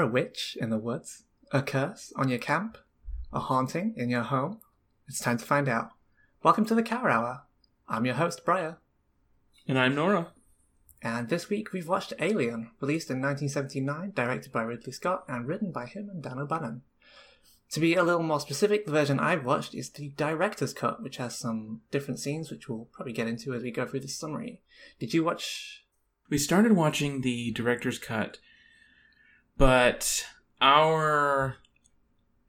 a witch in the woods, a curse on your camp, a haunting in your home? It's time to find out. Welcome to the Cower Hour. I'm your host, Briar. And I'm Nora. And this week we've watched Alien, released in 1979, directed by Ridley Scott, and written by him and Dan O'Bannon. To be a little more specific, the version I've watched is the director's cut, which has some different scenes, which we'll probably get into as we go through the summary. Did you watch? We started watching the director's cut, but our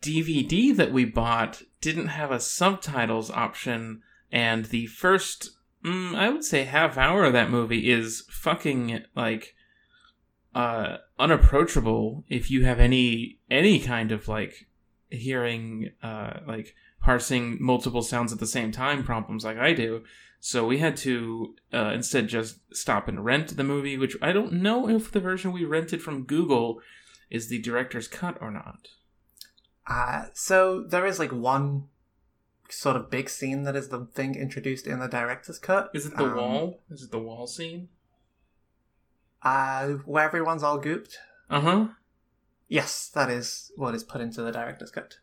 DVD that we bought didn't have a subtitles option, and the first, mm, I would say, half hour of that movie is fucking like uh unapproachable if you have any any kind of like hearing uh like parsing multiple sounds at the same time problems like I do. So we had to uh, instead just stop and rent the movie, which I don't know if the version we rented from Google is the director's cut or not. Uh, so there is like one sort of big scene that is the thing introduced in the director's cut. Is it the Um, wall? Is it the wall scene? Uh, where everyone's all gooped. Uh huh. Yes, that is what is put into the director's cut.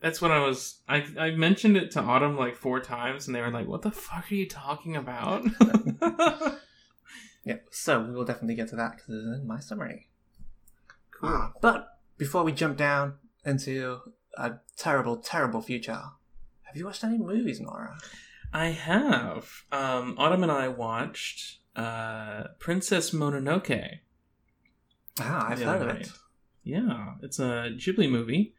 That's what I was. I I mentioned it to Autumn like four times, and they were like, "What the fuck are you talking about?" Yeah, so we will definitely get to that because it's in my summary. Cool. But before we jump down into a terrible, terrible future, have you watched any movies, Nora? I have. Um, Autumn and I watched uh, Princess Mononoke. Ah, I've heard other of it. Yeah, it's a Ghibli movie.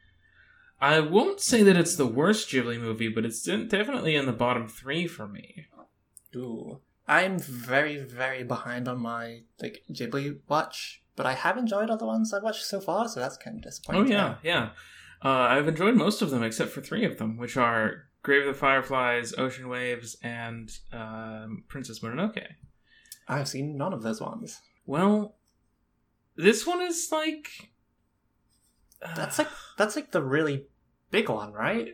I won't say that it's the worst Ghibli movie, but it's definitely in the bottom three for me. Ooh. I'm very, very behind on my like Ghibli watch, but I have enjoyed all the ones I've watched so far, so that's kind of disappointing. Oh yeah, yeah. Uh, I've enjoyed most of them except for three of them, which are Grave of the Fireflies, Ocean Waves, and um, Princess Mononoke. I've seen none of those ones. Well, this one is like uh, That's like that's like the really big one, right?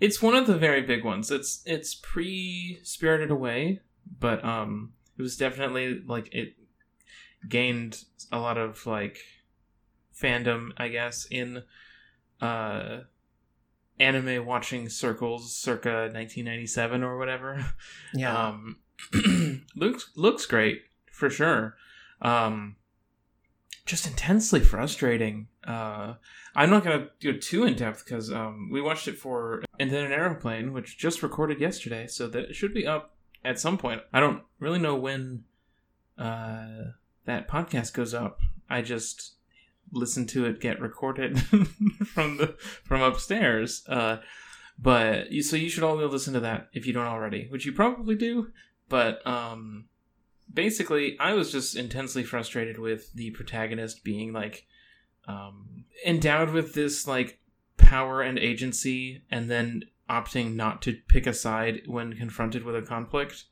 it's one of the very big ones. It's it's pre Spirited Away, but um, it was definitely like it gained a lot of like fandom, I guess, in uh anime watching circles circa 1997 or whatever. Yeah. Um, looks looks great for sure. Um, just intensely frustrating. Uh, I'm not gonna go too in depth because um, we watched it for and then an aeroplane, which just recorded yesterday, so that it should be up at some point. I don't really know when uh, that podcast goes up. I just listen to it get recorded from the from upstairs. Uh, but you, so you should all go listen to that if you don't already, which you probably do. But um, basically, I was just intensely frustrated with the protagonist being like um, endowed with this like power and agency, and then opting not to pick a side when confronted with a conflict.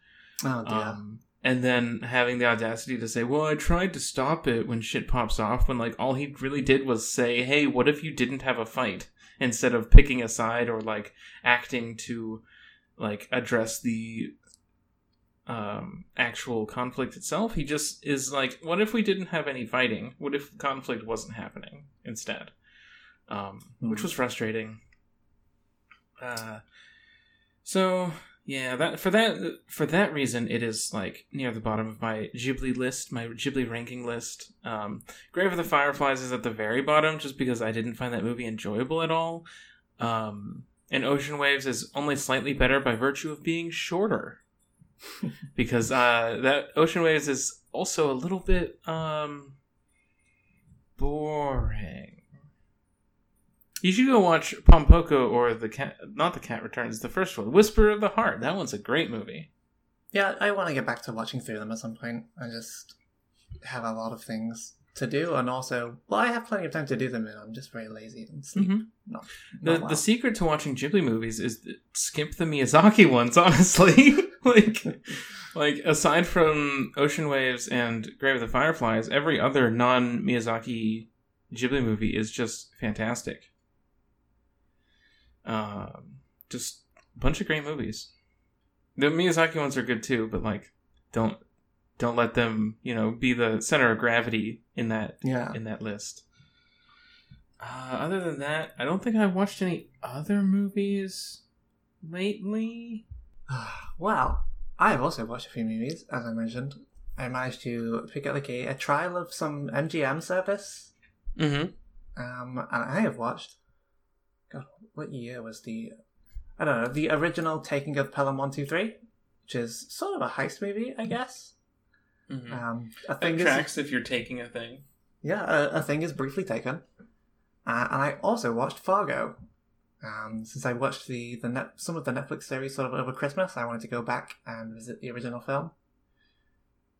oh dear. Um, and then having the audacity to say, "Well, I tried to stop it when shit pops off," when like all he really did was say, "Hey, what if you didn't have a fight?" instead of picking a side or like acting to like address the um actual conflict itself. He just is like, "What if we didn't have any fighting? What if conflict wasn't happening instead?" Um, which Hmm. was frustrating. Uh, so yeah, that for that for that reason, it is like near the bottom of my Ghibli list, my Ghibli ranking list. Um, Grave of the Fireflies is at the very bottom, just because I didn't find that movie enjoyable at all. Um, and Ocean Waves is only slightly better by virtue of being shorter, because uh, that Ocean Waves is also a little bit um, boring. You should go watch Pompoko or the cat, not the Cat Returns, the first one, Whisper of the Heart. That one's a great movie. Yeah, I want to get back to watching through them at some point. I just have a lot of things to do, and also, well, I have plenty of time to do them, and I'm just very lazy and sleep. Mhm. Not, The well. the secret to watching Ghibli movies is skip the Miyazaki ones. Honestly, like like aside from Ocean Waves and Grave of the Fireflies, every other non Miyazaki Ghibli movie is just fantastic. Um, just a bunch of great movies. The Miyazaki ones are good too, but like, don't don't let them you know be the center of gravity in that yeah. in that list. Uh, other than that, I don't think I've watched any other movies lately. well, I have also watched a few movies, as I mentioned. I managed to pick up like a, a trial of some MGM service. Mm-hmm. Um, and I have watched. God, what year was the? I don't know the original Taking of Pelham One Two Three, which is sort of a heist movie, I guess. mm-hmm. Um, a That thing is, tracks if you're taking a thing. yeah, a, a thing is briefly taken. Uh, and I also watched Fargo. Um, since I watched the the net, some of the Netflix series sort of over Christmas, I wanted to go back and visit the original film.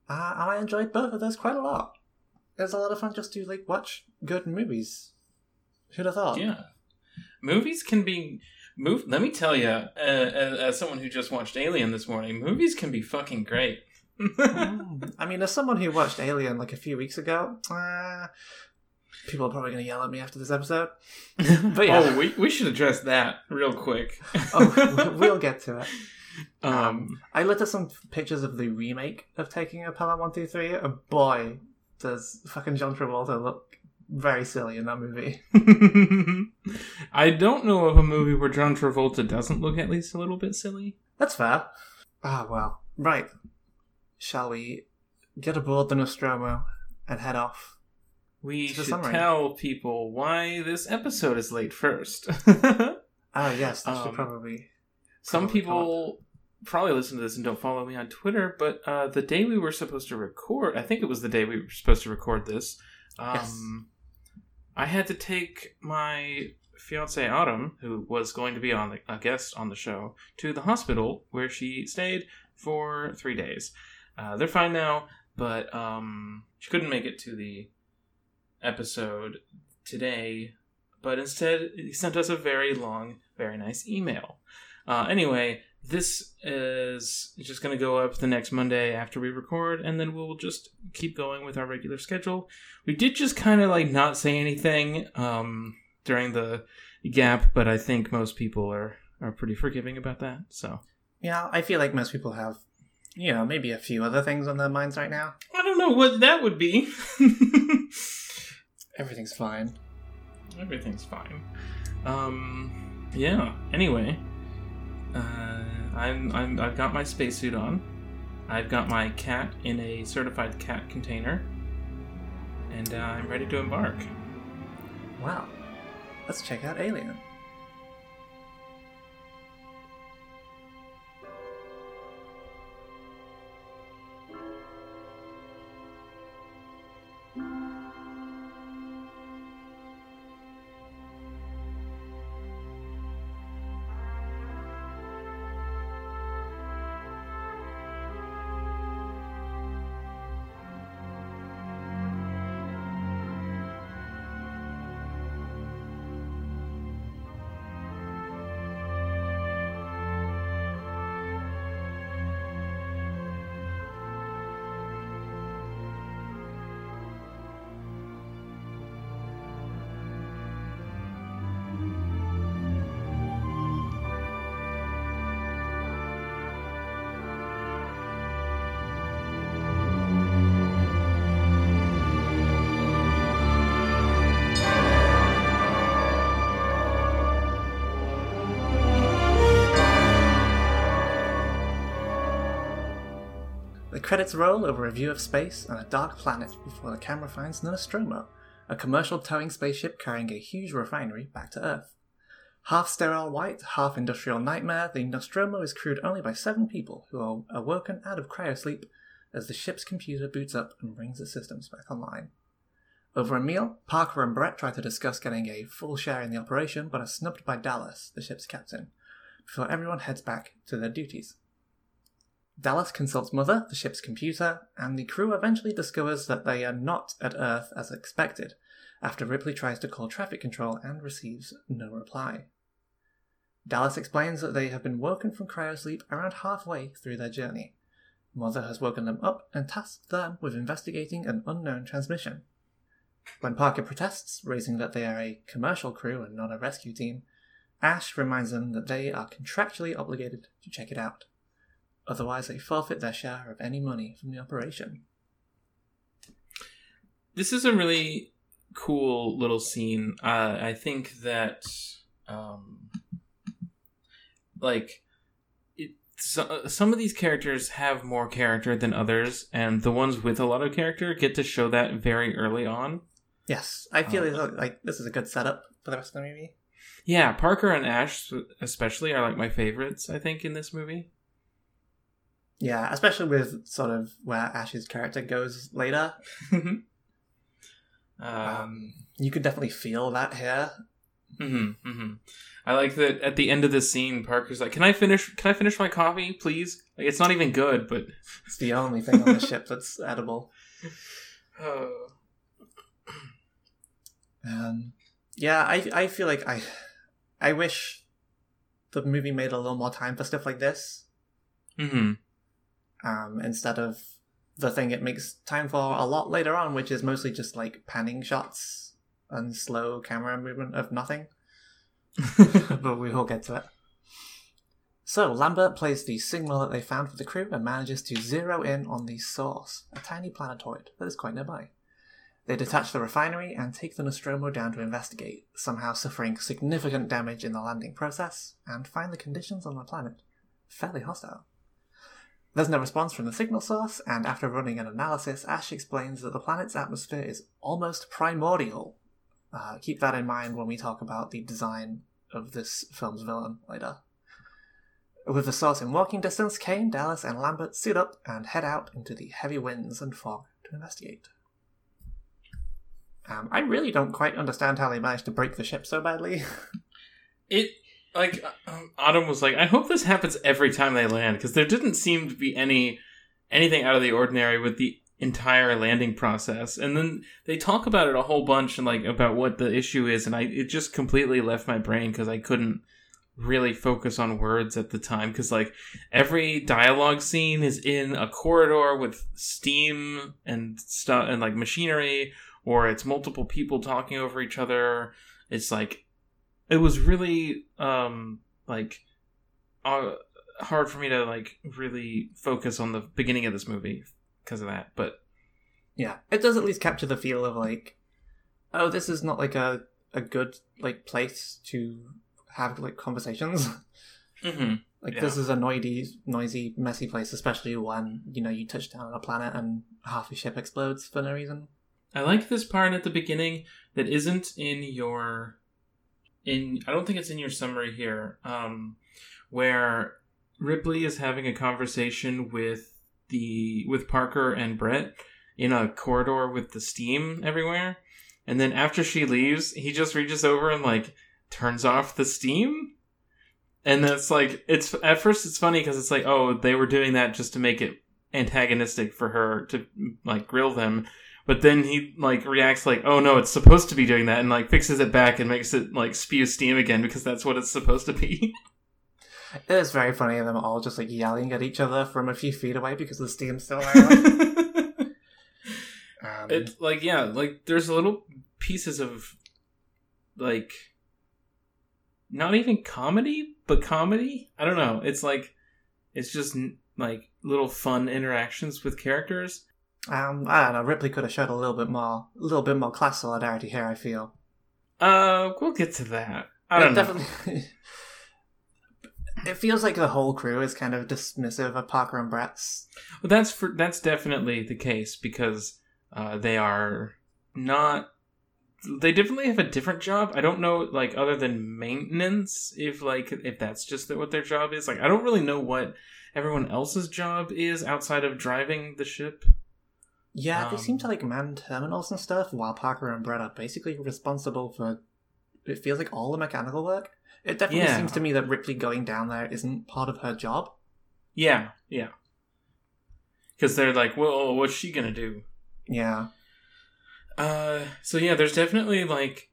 Uh, and I enjoyed both of those quite a lot. It was a lot of fun just to like watch good movies. Who'd have thought? Yeah, movies can be. Move. Let me tell you, uh, as, as someone who just watched Alien this morning, movies can be fucking great. I mean, as someone who watched Alien like a few weeks ago, uh, people are probably going to yell at me after this episode. But yeah. Oh, we, we should address that real quick. Oh, we'll get to it. um, I looked at some pictures of the remake of Taking a Pelham 123, and boy, does fucking John Travolta look very silly in that movie. I don't know of a movie where John Travolta doesn't look at least a little bit silly. That's fair. Ah, well. Right. Shall we get aboard the Nostromo and head off? We should summary. tell people why this episode is late first. Oh, yes, that should Um, probably. Some Probably people probably listen to this and don't follow me on Twitter, but uh, the day we were supposed to record, I think it was the day we were supposed to record this. Um, Yes. I had to take my fiance Autumn, who was going to be on the, a guest on the show, to the hospital where she stayed for three days. Uh, they're fine now, but um, she couldn't make it to the episode today. But instead, he sent us a very long, very nice email. Uh, anyway, this is just going to go up the next Monday after we record, and then we'll just keep going with our regular schedule. We did just kind of like not say anything um, during the gap, but I think most people are are pretty forgiving about that. So Yeah, I feel like most people have, you know, maybe a few other things on their minds right now. I don't know what that would be. Everything's fine. Everything's fine. Um, yeah. Anyway, uh, I'm, I'm I've got my spacesuit on. I've got my cat in a certified cat container, and uh, I'm ready to embark. Wow. Let's check out Alien. Credits roll over a view of space and a dark planet before the camera finds Nostromo, a commercial towing spaceship carrying a huge refinery back to Earth. Half sterile white, half industrial nightmare, the Nostromo is crewed only by seven people who are awoken out of cryosleep as the ship's computer boots up and brings the systems back online. Over a meal, Parker and Brett try to discuss getting a full share in the operation but are snubbed by Dallas, the ship's captain, before everyone heads back to their duties. Dallas consults Mother, the ship's computer, and the crew eventually discovers that they are not at Earth as expected, after Ripley tries to call traffic control and receives no reply. Dallas explains that they have been woken from cryosleep around halfway through their journey. Mother has woken them up and tasked them with investigating an unknown transmission. When Parker protests, raising that they are a commercial crew and not a rescue team, Ash reminds them that they are contractually obligated to check it out. Otherwise, they forfeit their share of any money from the operation. This is a really cool little scene. Uh, I think that um, like it, so, some of these characters have more character than others, and the ones with a lot of character get to show that very early on. Yes, I feel Uh, like this is a good setup for the rest of the movie. Yeah, Parker and Ash especially are like my favorites. I think in this movie. Yeah, especially with sort of where Ash's character goes later. um, Um, you could definitely feel that here. hmm hmm I like that at the end of the scene, Parker's like, "Can I finish? Can I finish my coffee, please? Like, it's not even good, but." It's the only thing on the ship that's edible. Oh. Um, yeah, I I feel like I I wish the movie made a little more time for stuff like this. hmm Um, instead of the thing it makes time for a lot later on, which is mostly just like panning shots and slow camera movement of nothing. but we will get to it. So, Lambert plays the signal that they found for the crew and manages to zero in on the source, a tiny planetoid that is quite nearby. They detach the refinery and take the Nostromo down to investigate, somehow suffering significant damage in the landing process, and find the conditions on the planet fairly hostile. There's no response from the signal source, and after running an analysis, Ash explains that the planet's atmosphere is almost primordial. Uh, keep that in mind when we talk about the design of this film's villain later. With the source in walking distance, Kane, Dallas, and Lambert suit up and head out into the heavy winds and fog to investigate. Um, I really don't quite understand how they managed to break the ship so badly. It like um, Autumn was like, I hope this happens every time they land because there didn't seem to be any anything out of the ordinary with the entire landing process. And then they talk about it a whole bunch and like about what the issue is, and I it just completely left my brain because I couldn't really focus on words at the time because like every dialogue scene is in a corridor with steam and stuff and like machinery or it's multiple people talking over each other it's like it was really um like uh, hard for me to like really focus on the beginning of this movie because of that but Yeah, it does at least capture the feel of like, oh, this is not like a a good like place to have like conversations. mm-hmm. like Yeah. this is a noisy, noisy, messy place, especially when you know you touch down on a planet and half the ship explodes for no reason. i like this part at the beginning that isn't in your in i don't think it's in your summary here um where ripley is having a conversation with the with parker and brett in a corridor with the steam everywhere. And then after she leaves he just reaches over and like turns off the steam. And that's like it's at first it's funny because it's like oh they were doing that just to make it antagonistic for her to like grill them but then he like reacts like oh no it's supposed to be doing that and like fixes it back and makes it like spew steam again because that's what it's supposed to be. It is very funny of them all just like yelling at each other from a few feet away because the steam's still there. um, it's like yeah like there's little pieces of like not even comedy but comedy? I don't know. It's like it's just like little fun interactions with characters um, I don't know. Ripley could have showed a little bit more, a little bit more class solidarity here. I feel. uh we'll get to that i It don't know definitely. it feels like the whole crew is kind of dismissive of Parker and Brett's. Well, that's for that's definitely the case because uh, they are not. They definitely have a different job. I don't know, like other than maintenance, if like if that's just what their job is. Like I don't really know what everyone else's job is outside of driving the ship. Yeah, they Um, seem to like man terminals and stuff, while Parker and Brett are basically responsible for. It feels like all the mechanical work. It definitely Yeah. seems to me that Ripley going down there isn't part of her job. Yeah, yeah. Because they're like, well, what's she gonna do? Yeah, Uh, so yeah, there's definitely like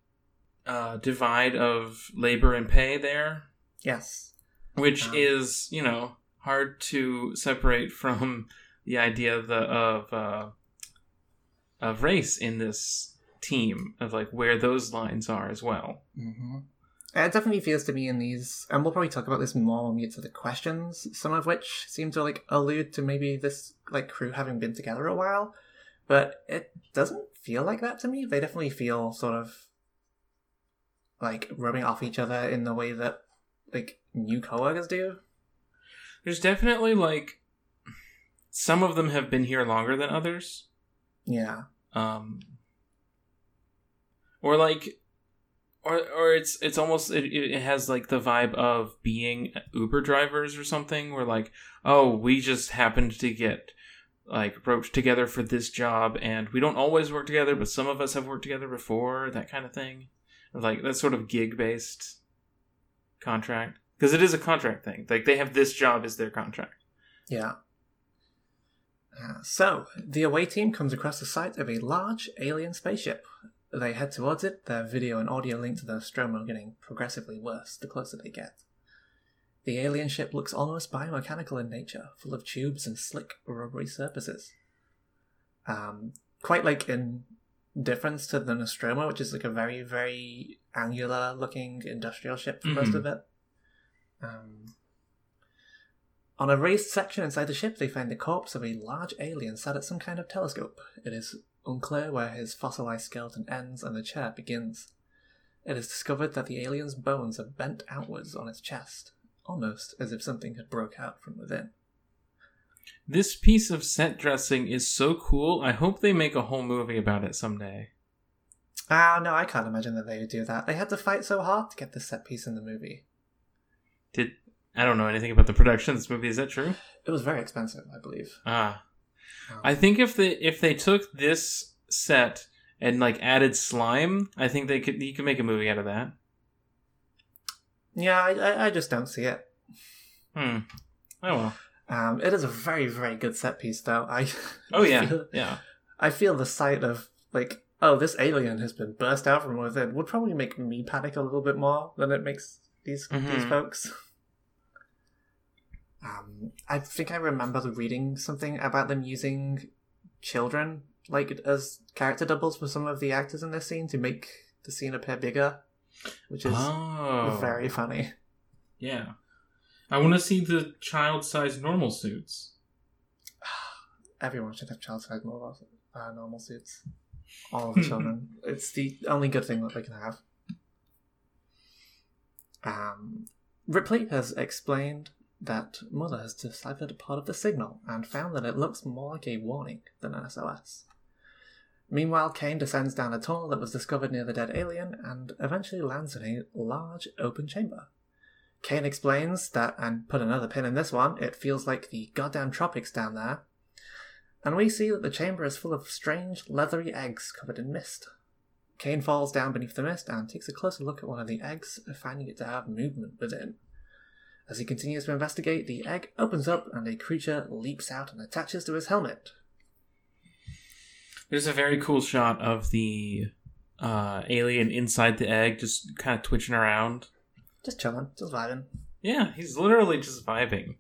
uh divide of labor and pay there. yes, which Um, is you know hard to separate from the idea of the of uh, of race in this team of like where those lines are as well. hmm It definitely feels to me in these, and we'll probably talk about this more when we get to the questions. Some of which seem to like allude to maybe this like crew having been together a while, But it doesn't feel like that to me. They definitely feel sort of like rubbing off each other in the way that like new coworkers do. There's definitely like some of them have been here longer than others. Yeah. Um or like or or it's it's almost it, it has like the vibe of being Uber drivers or something where like oh we just happened to get like roped together for this job and we don't always work together but some of us have worked together before that kind of thing. Like that sort of gig based contract. Because it is a contract thing. Like they have this job as their contract. Yeah. Uh, so, the away team comes across the site of a large alien spaceship. They head towards it, their video and audio link to the Nostromo getting progressively worse the closer they get. The alien ship looks almost biomechanical in nature, full of tubes and slick, rubbery surfaces. Um, quite like in difference to the Nostromo, which is like a very, very angular looking industrial ship for most Mhm. of it. Um, on a raised section inside the ship, they find the corpse of a large alien sat at some kind of telescope. It is unclear where his fossilized skeleton ends and the chair begins. It is discovered that the alien's bones are bent outwards on its chest, almost as if something had broke out from within. this piece of set dressing is so cool i hope they make a whole movie about it someday Ah, no, I can't imagine that they would do that. They had to fight so hard to get this set piece in the movie. did i don't know anything about the production of this movie is that true It was very expensive, I believe. ah Um, I think if they if they took this set and like added slime, I think they could you could make a movie out of that. yeah, I, I, just don't see it. Hmm. Oh well. Um, it is a very, very good set piece, though. I Oh yeah. feel- Yeah. I feel the sight of like, oh, this alien has been burst out from within would probably make me panic a little bit more than it makes these these Mhm. folks. Um, I think I remember reading something about them using children like as character doubles for some of the actors in this scene to make the scene appear bigger, which is Oh. very funny. Yeah. I want to see the child-sized normal suits. Everyone should have child-sized normal, uh, normal suits. All of the children. It's the only good thing that they can have. Um, Ripley has explained that Mother has deciphered a part of the signal and found that it looks more like a warning than an SOS. Meanwhile, Kane descends down a tunnel that was discovered near the dead alien and eventually lands in a large open chamber. Kane explains that, and put another pin in this one, it feels like the goddamn tropics down there. And we see that the chamber is full of strange, leathery eggs covered in mist. Kane falls down beneath the mist and takes a closer look at one of the eggs, finding it to have movement within. As he continues to investigate, the egg opens up and a creature leaps out and attaches to his helmet. There's a very cool shot of the uh, alien inside the egg, just kind of twitching around. Just chilling, just vibing. Yeah, he's literally just vibing.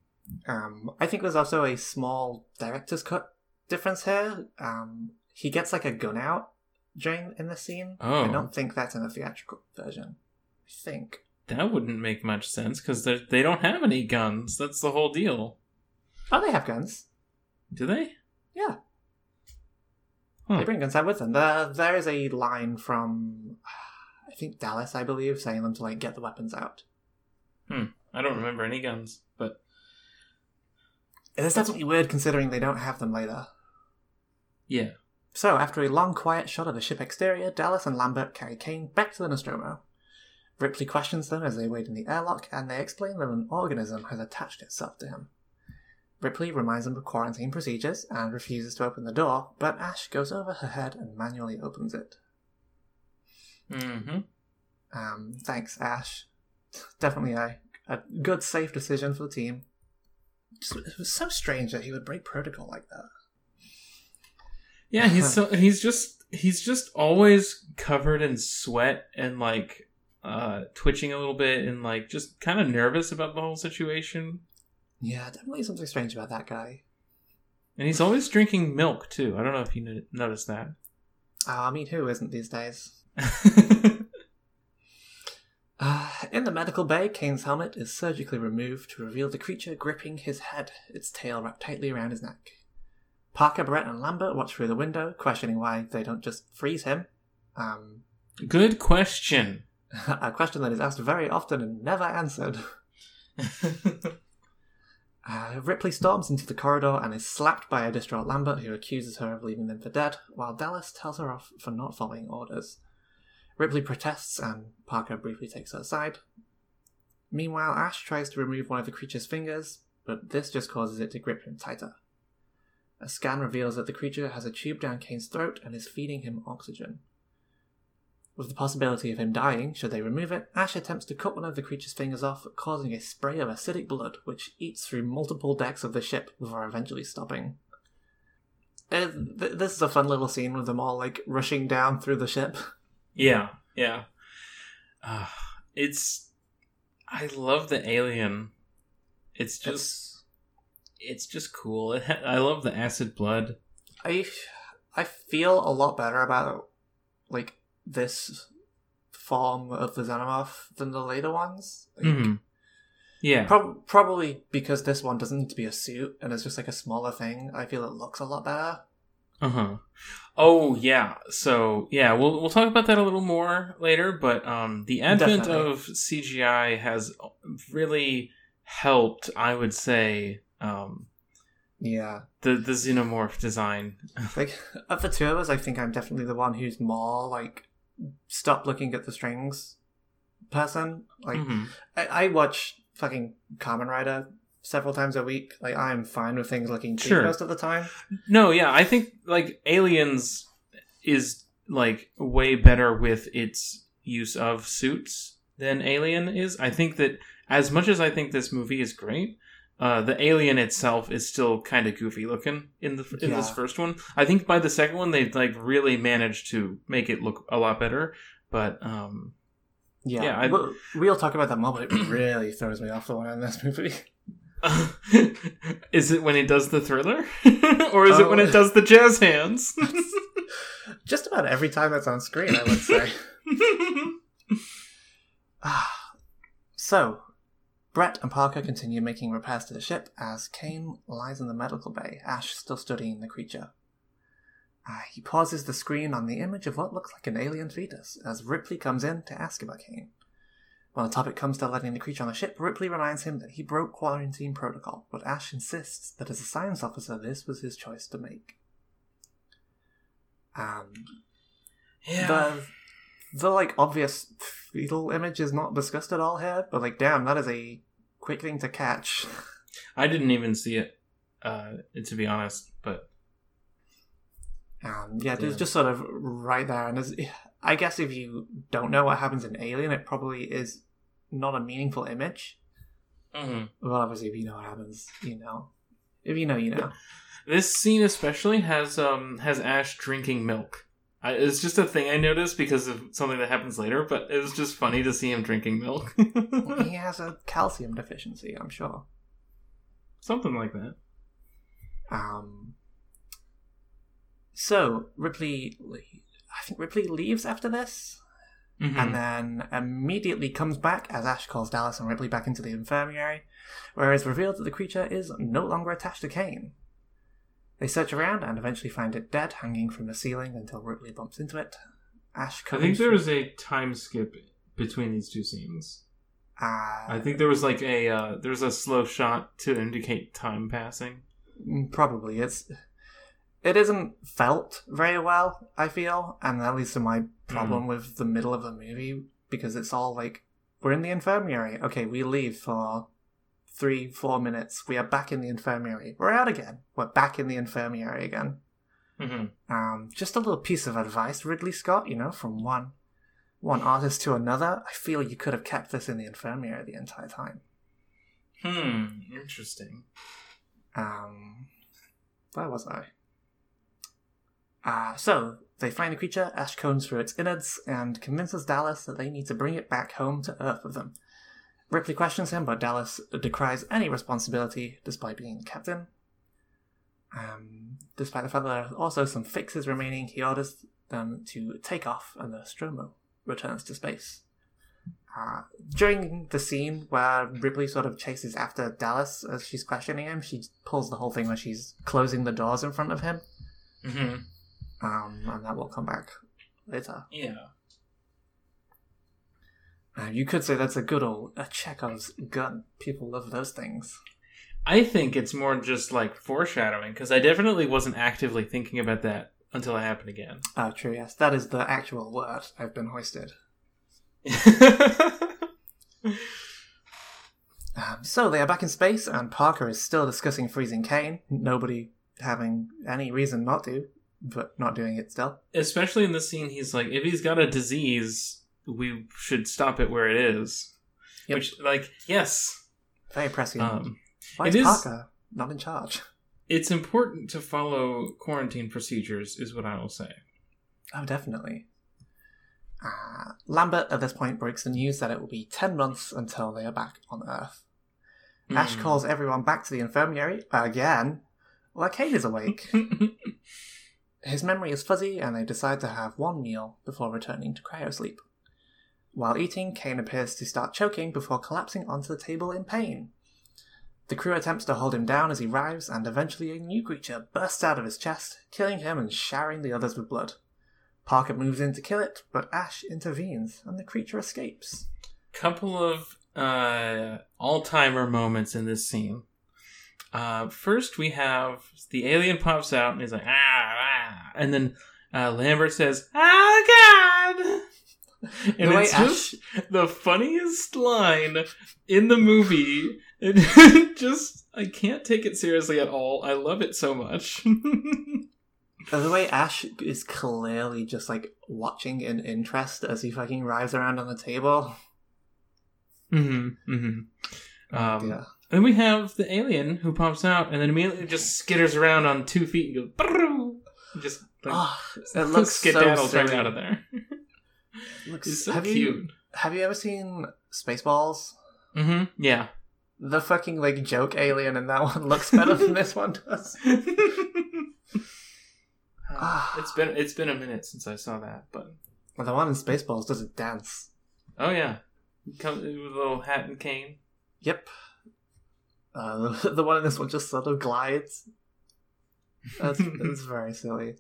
Um, I think there's also a small director's cut difference here. Um, he gets like a gun out during in the scene. I Oh. don't think that's in the theatrical version. I think. That wouldn't make much sense because they don't have any guns. That's the whole deal. Oh, they have guns. Do they? Yeah. Huh. They bring guns out with them. There, there is a line from, I think Dallas, I believe, saying them to like get the weapons out. Hmm. I don't remember any guns, but is definitely weird considering they don't have them later. yeah. So, after a long, quiet shot of the ship exterior, Dallas and Lambert carry Kane back to the Nostromo. Ripley questions them as they wait in the airlock, and they explain that an organism has attached itself to him. Ripley reminds them of quarantine procedures and refuses to open the door, but Ash goes over her head and manually opens it. Mm-hmm. Um, thanks, Ash. Definitely a, a good, safe decision for the team. It was so strange that he would break protocol like that. Yeah, he's so he's just he's just always covered in sweat and like uh twitching a little bit and like just kind of nervous about the whole situation. Yeah, definitely something strange about that guy. And he's always drinking milk too. I don't know if you noticed that. Ah, I mean, who isn't these days? Uh, in the medical bay, Kane's helmet is surgically removed to reveal the creature gripping his head, its tail wrapped tightly around his neck. Parker, Brett, and Lambert watch through the window, questioning why they don't just freeze him. Um, Good question. a question that is asked very often and never answered. Uh, Ripley storms into the corridor and is slapped by a distraught Lambert, who accuses her of leaving them for dead, while Dallas tells her off for not following orders. Ripley protests, and Parker briefly takes her side. Meanwhile, Ash tries to remove one of the creature's fingers, but this just causes it to grip him tighter. A scan reveals that the creature has a tube down Kane's throat and is feeding him oxygen. With the possibility of him dying should they remove it, Ash attempts to cut one of the creature's fingers off, causing a spray of acidic blood which eats through multiple decks of the ship before eventually stopping. Uh, th- this is a fun little scene with them all like rushing down through the ship. Yeah, yeah. Uh, it's. I love the alien. It's just. It's, just cool. I love the acid blood. I I feel a lot better about like this form of the xenomorph than the later ones. Like, Mhm. Yeah. prob- probably because this one doesn't need to be a suit and it's just like a smaller thing. I feel it looks a lot better. Uh huh. Oh yeah. So yeah, we'll we'll talk about that a little more later. But um, the advent Definitely. of CGI has really helped. I would say um, Yeah. the the xenomorph design. Like of the two of us, I think I'm definitely the one who's more like stop looking at the strings person. Like Mhm. I, I watch fucking Kamen Rider several times a week. Like I'm fine with things looking cheap Sure. most of the time. No, yeah, I think like Aliens is like way better with its use of suits than Alien is. I think that as much as I think this movie is great, uh, the alien itself is still kind of goofy looking in the in this first one. I think by the second one they've like really managed to make it look a lot better. But um, Yeah, Yeah, I- we'll, we'll talk about that more, but it really throws me off the one in this movie. is it when it does the thriller, or is it when Oh. it does the jazz hands? Just about every time it's on screen, I would say. Ah, so, Brett and Parker continue making repairs to the ship as Kane lies in the medical bay, Ash still studying the creature. Ah, he pauses the screen on the image of what looks like an alien fetus as Ripley comes in to ask about Kane. When the topic comes to letting the creature on the ship, Ripley reminds him that he broke quarantine protocol, but Ash insists that as a science officer, this was his choice to make. Um, yeah. the the like obvious fetal image is not discussed at all here, but like damn, that is a quick thing to catch. I didn't even see it, uh, to be honest. But Um, yeah, Yeah. just sort of right there, and as, I guess if you don't know what happens in Alien, it probably is not a meaningful image. Well, obviously, if you know what happens, you know. If you know, you know. this scene especially has um has Ash drinking milk. I, it's just a thing I noticed because of something that happens later. But it was just funny to see him drinking milk. he has a calcium deficiency, I'm sure. something like that. Um, so Ripley, I think Ripley leaves after this, Mhm. and then immediately comes back as Ash calls Dallas and Ripley back into the infirmary, where it's revealed that the creature is no longer attached to Kane. They search around and eventually find it dead, hanging from the ceiling until Ripley bumps into it. Ash I comes. think there was a time skip between these two scenes. Uh, I think there was like a uh, there's a slow shot to indicate time passing. Mm, Probably it's it isn't felt very well. I feel, and that leads to my problem with the middle of the movie because it's all like we're in the infirmary. Okay, we leave for three, four minutes. We are back in the infirmary. We're out again. We're back in the infirmary again. Mm-hmm. Um, just a little piece of advice, Ridley Scott. You know, from one one artist to another. I feel you could have kept this in the infirmary the entire time. Hmm. Interesting. Um, where was I? Uh, so, they find the creature, Ash combs through its innards, and convinces Dallas that they need to bring it back home to Earth with them. Ripley questions him, but Dallas decries any responsibility despite being captain. Um, despite the fact that there are also some fixes remaining, he orders them to take off, and the Nostromo returns to space. Uh, during the scene where Ripley sort of chases after Dallas as she's questioning him, she pulls the whole thing where she's closing the doors in front of him, hmm um, and that will come back later. Yeah. Uh, you could say that's a good old a Chekhov's gun. People love those things. I think it's more just like foreshadowing because I definitely wasn't actively thinking about that until it happened again. Oh, true. Yes, that is the actual word. I've been hoisted. Um, so they are back in space, and Parker is still discussing freezing Kane. Nobody having any reason not to, but not doing it still. Especially in this scene, he's like, if he's got a disease, we should stop it where it is. Yep. Which, like, yes, Very prescient. um, Why is is- Parker not in charge? it's important to follow quarantine procedures, is what I will say. Oh, definitely. Uh, Lambert at this point breaks the news that it will be 10 months until they are back on Earth. Ash Mm. calls everyone back to the infirmary again. Well, Kane is awake. His memory is fuzzy, and they decide to have one meal before returning to cryosleep. While eating, Kane appears to start choking before collapsing onto the table in pain. The crew attempts to hold him down as he writhes, and eventually a new creature bursts out of his chest, killing him and showering the others with blood. Parker moves in to kill it, but Ash intervenes, and the creature escapes. couple of uh, all-timer moments in this scene. Uh, first, we have the alien pops out and he's like, ah, ah and then uh, Lambert says, "Oh God!" And The it's Ash- just the funniest line in the movie. It just I can't take it seriously at all. I love it so much. Uh, The way Ash is clearly just like watching in interest as he fucking writhes around on the table. hmm hmm Um, yeah. Then we have the alien who pops out and then immediately just skitters around on two feet and goes, "Brrrr," and just like, Oh, it looks so right out of there. Looks- so have cute. you have you ever seen Spaceballs? hmm Yeah. The fucking like joke alien in that one looks better than this one does. Ah. it's been it's been a minute since I saw that, but Well, the one in Spaceballs does a dance. oh yeah, come with a little hat and cane. Yep. Uh, the, the one in this one just sort of glides. That's, that's very silly.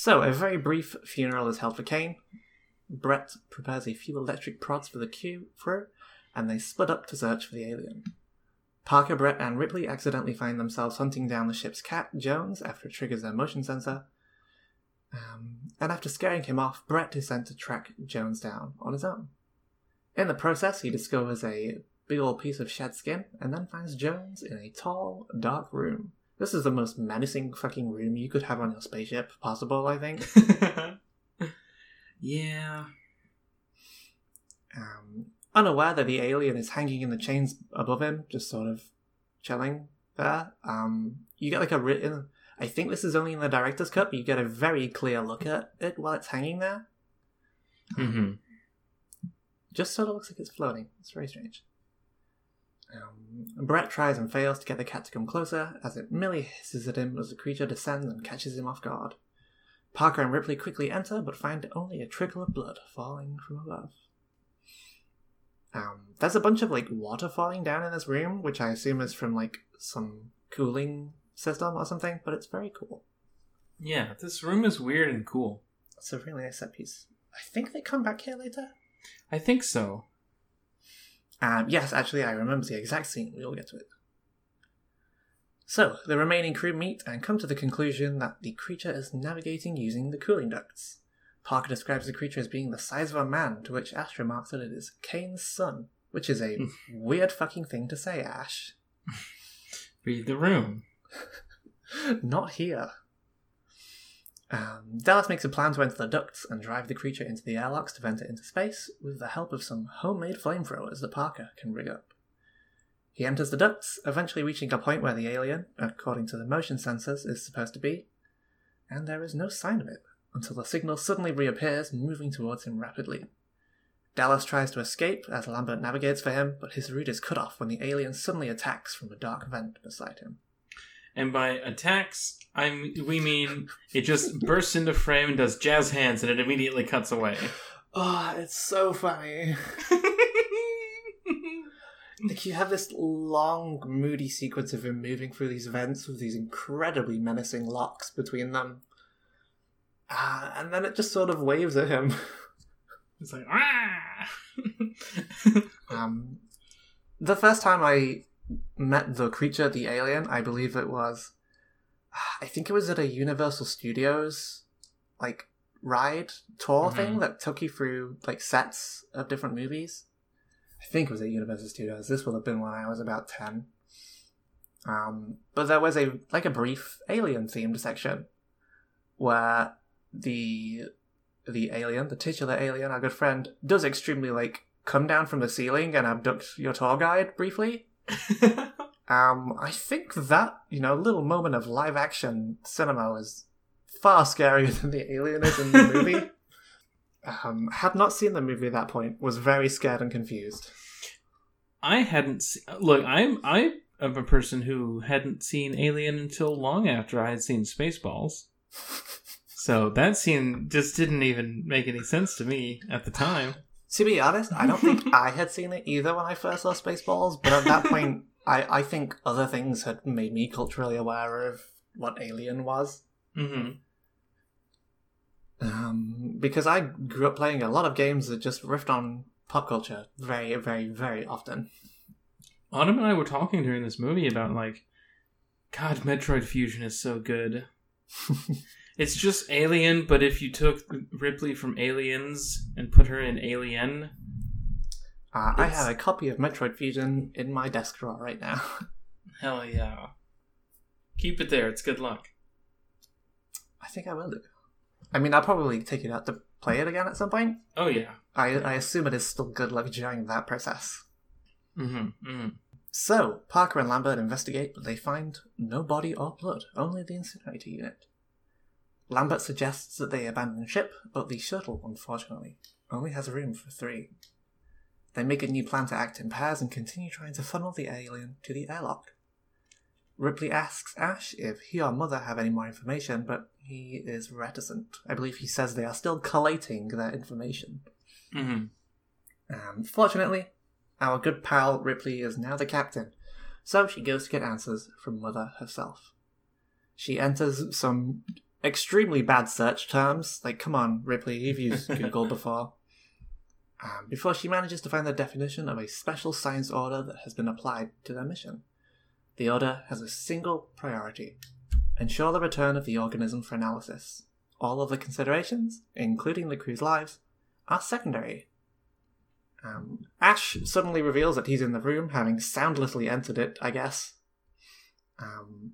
So, a very brief funeral is held for Kane. Brett prepares a few electric prods for the crew, and they split up to search for the alien. Parker, Brett, and Ripley accidentally find themselves hunting down the ship's cat, Jones, after it triggers their motion sensor. Um, and after scaring him off, Brett is sent to track Jones down on his own. In the process, he discovers a big old piece of shed skin and then finds Jones in a tall, dark room. This is the most menacing fucking room you could have on your spaceship possible, I think. yeah. Um, unaware that the alien is hanging in the chains above him, just sort of chilling there. Um, you get like a written. I think this is only in the director's cut, but you get a very clear look at it while it's hanging there. hmm Just sort of looks like it's floating. It's very strange. Um, Brett tries and fails to get the cat to come closer, as it merely hisses at him as the creature descends and catches him off guard. Parker and Ripley quickly enter, but find only a trickle of blood falling from above. Um, there's a bunch of like water falling down in this room, which I assume is from like some cooling system or something, but it's very cool. Yeah. This room is weird and cool. It's a really nice set piece. I think they come back here later. I think so. Um, yes, actually, I remember the exact scene. We'll get to it. So, the remaining crew meet and come to the conclusion that the creature is navigating using the cooling ducts. Parker describes the creature as being the size of a man, to which Ash remarks that it is Kane's son, which is a weird fucking thing to say, Ash. Read the room. Not here. Um, Dallas makes a plan to enter the ducts and drive the creature into the airlocks to vent it into space with the help of some homemade flamethrowers that Parker can rig up. He enters the ducts, eventually reaching a point where the alien, according to the motion sensors, is supposed to be, and there is no sign of it until the signal suddenly reappears, moving towards him rapidly. Dallas tries to escape as Lambert navigates for him, but his route is cut off when the alien suddenly attacks from a dark vent beside him. And by attacks, I we mean it just bursts into frame and does jazz hands, and it immediately cuts away. Oh, it's so funny. Like you have this long, moody sequence of him moving through these vents with these incredibly menacing locks between them. Uh, and then it just sort of waves at him. It's like ah. Um, the first time I met the creature, the alien, I believe it was, I think it was at a Universal Studios, like ride tour Mhm. thing that took you through like sets of different movies. I think it was at Universal Studios. This would have been when I was about ten. Um, but there was a like a brief alien themed section where the the alien, the titular alien, our good friend, does extremely like come down from the ceiling and abduct your tour guide briefly. Um, I think that you know little moment of live action cinema was far scarier than the alien is in the movie. um, had not seen the movie at that point. Was very scared and confused. I hadn't se- look. I'm I am a person who hadn't seen Alien until long after I had seen Spaceballs. So that scene just didn't even make any sense to me at the time. To be honest, I don't think I had seen it either when I first saw Spaceballs, but at that point, I, I think other things had made me culturally aware of what Alien was. hmm Um, because I grew up playing a lot of games that just riffed on pop culture very, very, very often. Autumn and I were talking during this movie about like, God, Metroid Fusion is so good. It's just Alien, but if you took Ripley from Aliens and put her in Alien, Uh, I have a copy of Metroid Fusion in my desk drawer right now. hell yeah. Keep it there. It's good luck. I think I will do. I mean, I'll probably take it out to play it again at some point. Oh yeah. I, I assume it is still good luck during that process. Mm-hmm. mm-hmm. So, Parker and Lambert investigate, but they find no body or blood, only the incinerator unit. Lambert suggests that they abandon ship, but the shuttle, unfortunately, only has room for three. They make a new plan to act in pairs and continue trying to funnel the alien to the airlock. Ripley asks Ash if he or Mother have any more information, but he is reticent. I believe he says they are still collating their information. Mm-hmm. Um, fortunately, our good pal Ripley is now the captain, so she goes to get answers from Mother herself. She enters some extremely bad search terms, like, come on, Ripley, you've used Google before. Um, before she manages to find the definition of a special science order that has been applied to their mission. The order has a single priority ensure the return of the organism for analysis. All other considerations, including the crew's lives, are secondary. Um, Ash suddenly reveals that he's in the room, having soundlessly entered it, I guess. Um,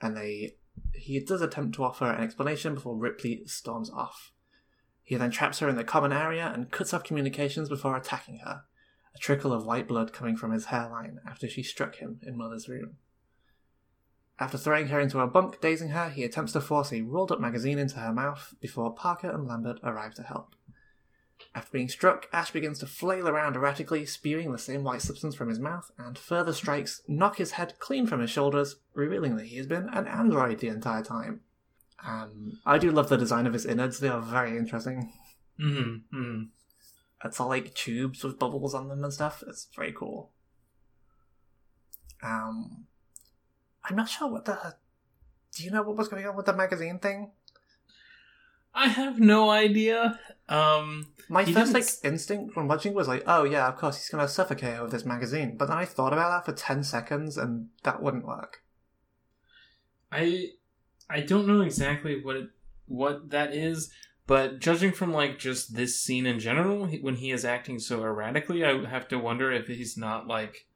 and they he does attempt to offer an explanation before Ripley storms off. He then traps her in the common area and cuts off communications before attacking her, a trickle of white blood coming from his hairline after she struck him in Mother's room. After throwing her into a bunk, dazing her, he attempts to force a rolled up magazine into her mouth before Parker and Lambert arrive to help. After being struck, Ash begins to flail around erratically, spewing the same white substance from his mouth, and further strikes knock his head clean from his shoulders, revealing that he has been an android the entire time. Um, I do love the design of his innards, they are very interesting. Mm-hmm. mm-hmm. It's all like tubes with bubbles on them and stuff. It's very cool. Um, I'm not sure what the. Do you know what was going on with the magazine thing? I have no idea. Um, My first like instinct when watching was like, oh yeah, of course he's gonna suffocate with this magazine. But then I thought about that for ten seconds, and that wouldn't work. I I don't know exactly what it, what that is, but judging from like just this scene in general, when he is acting so erratically, I have to wonder if he's not like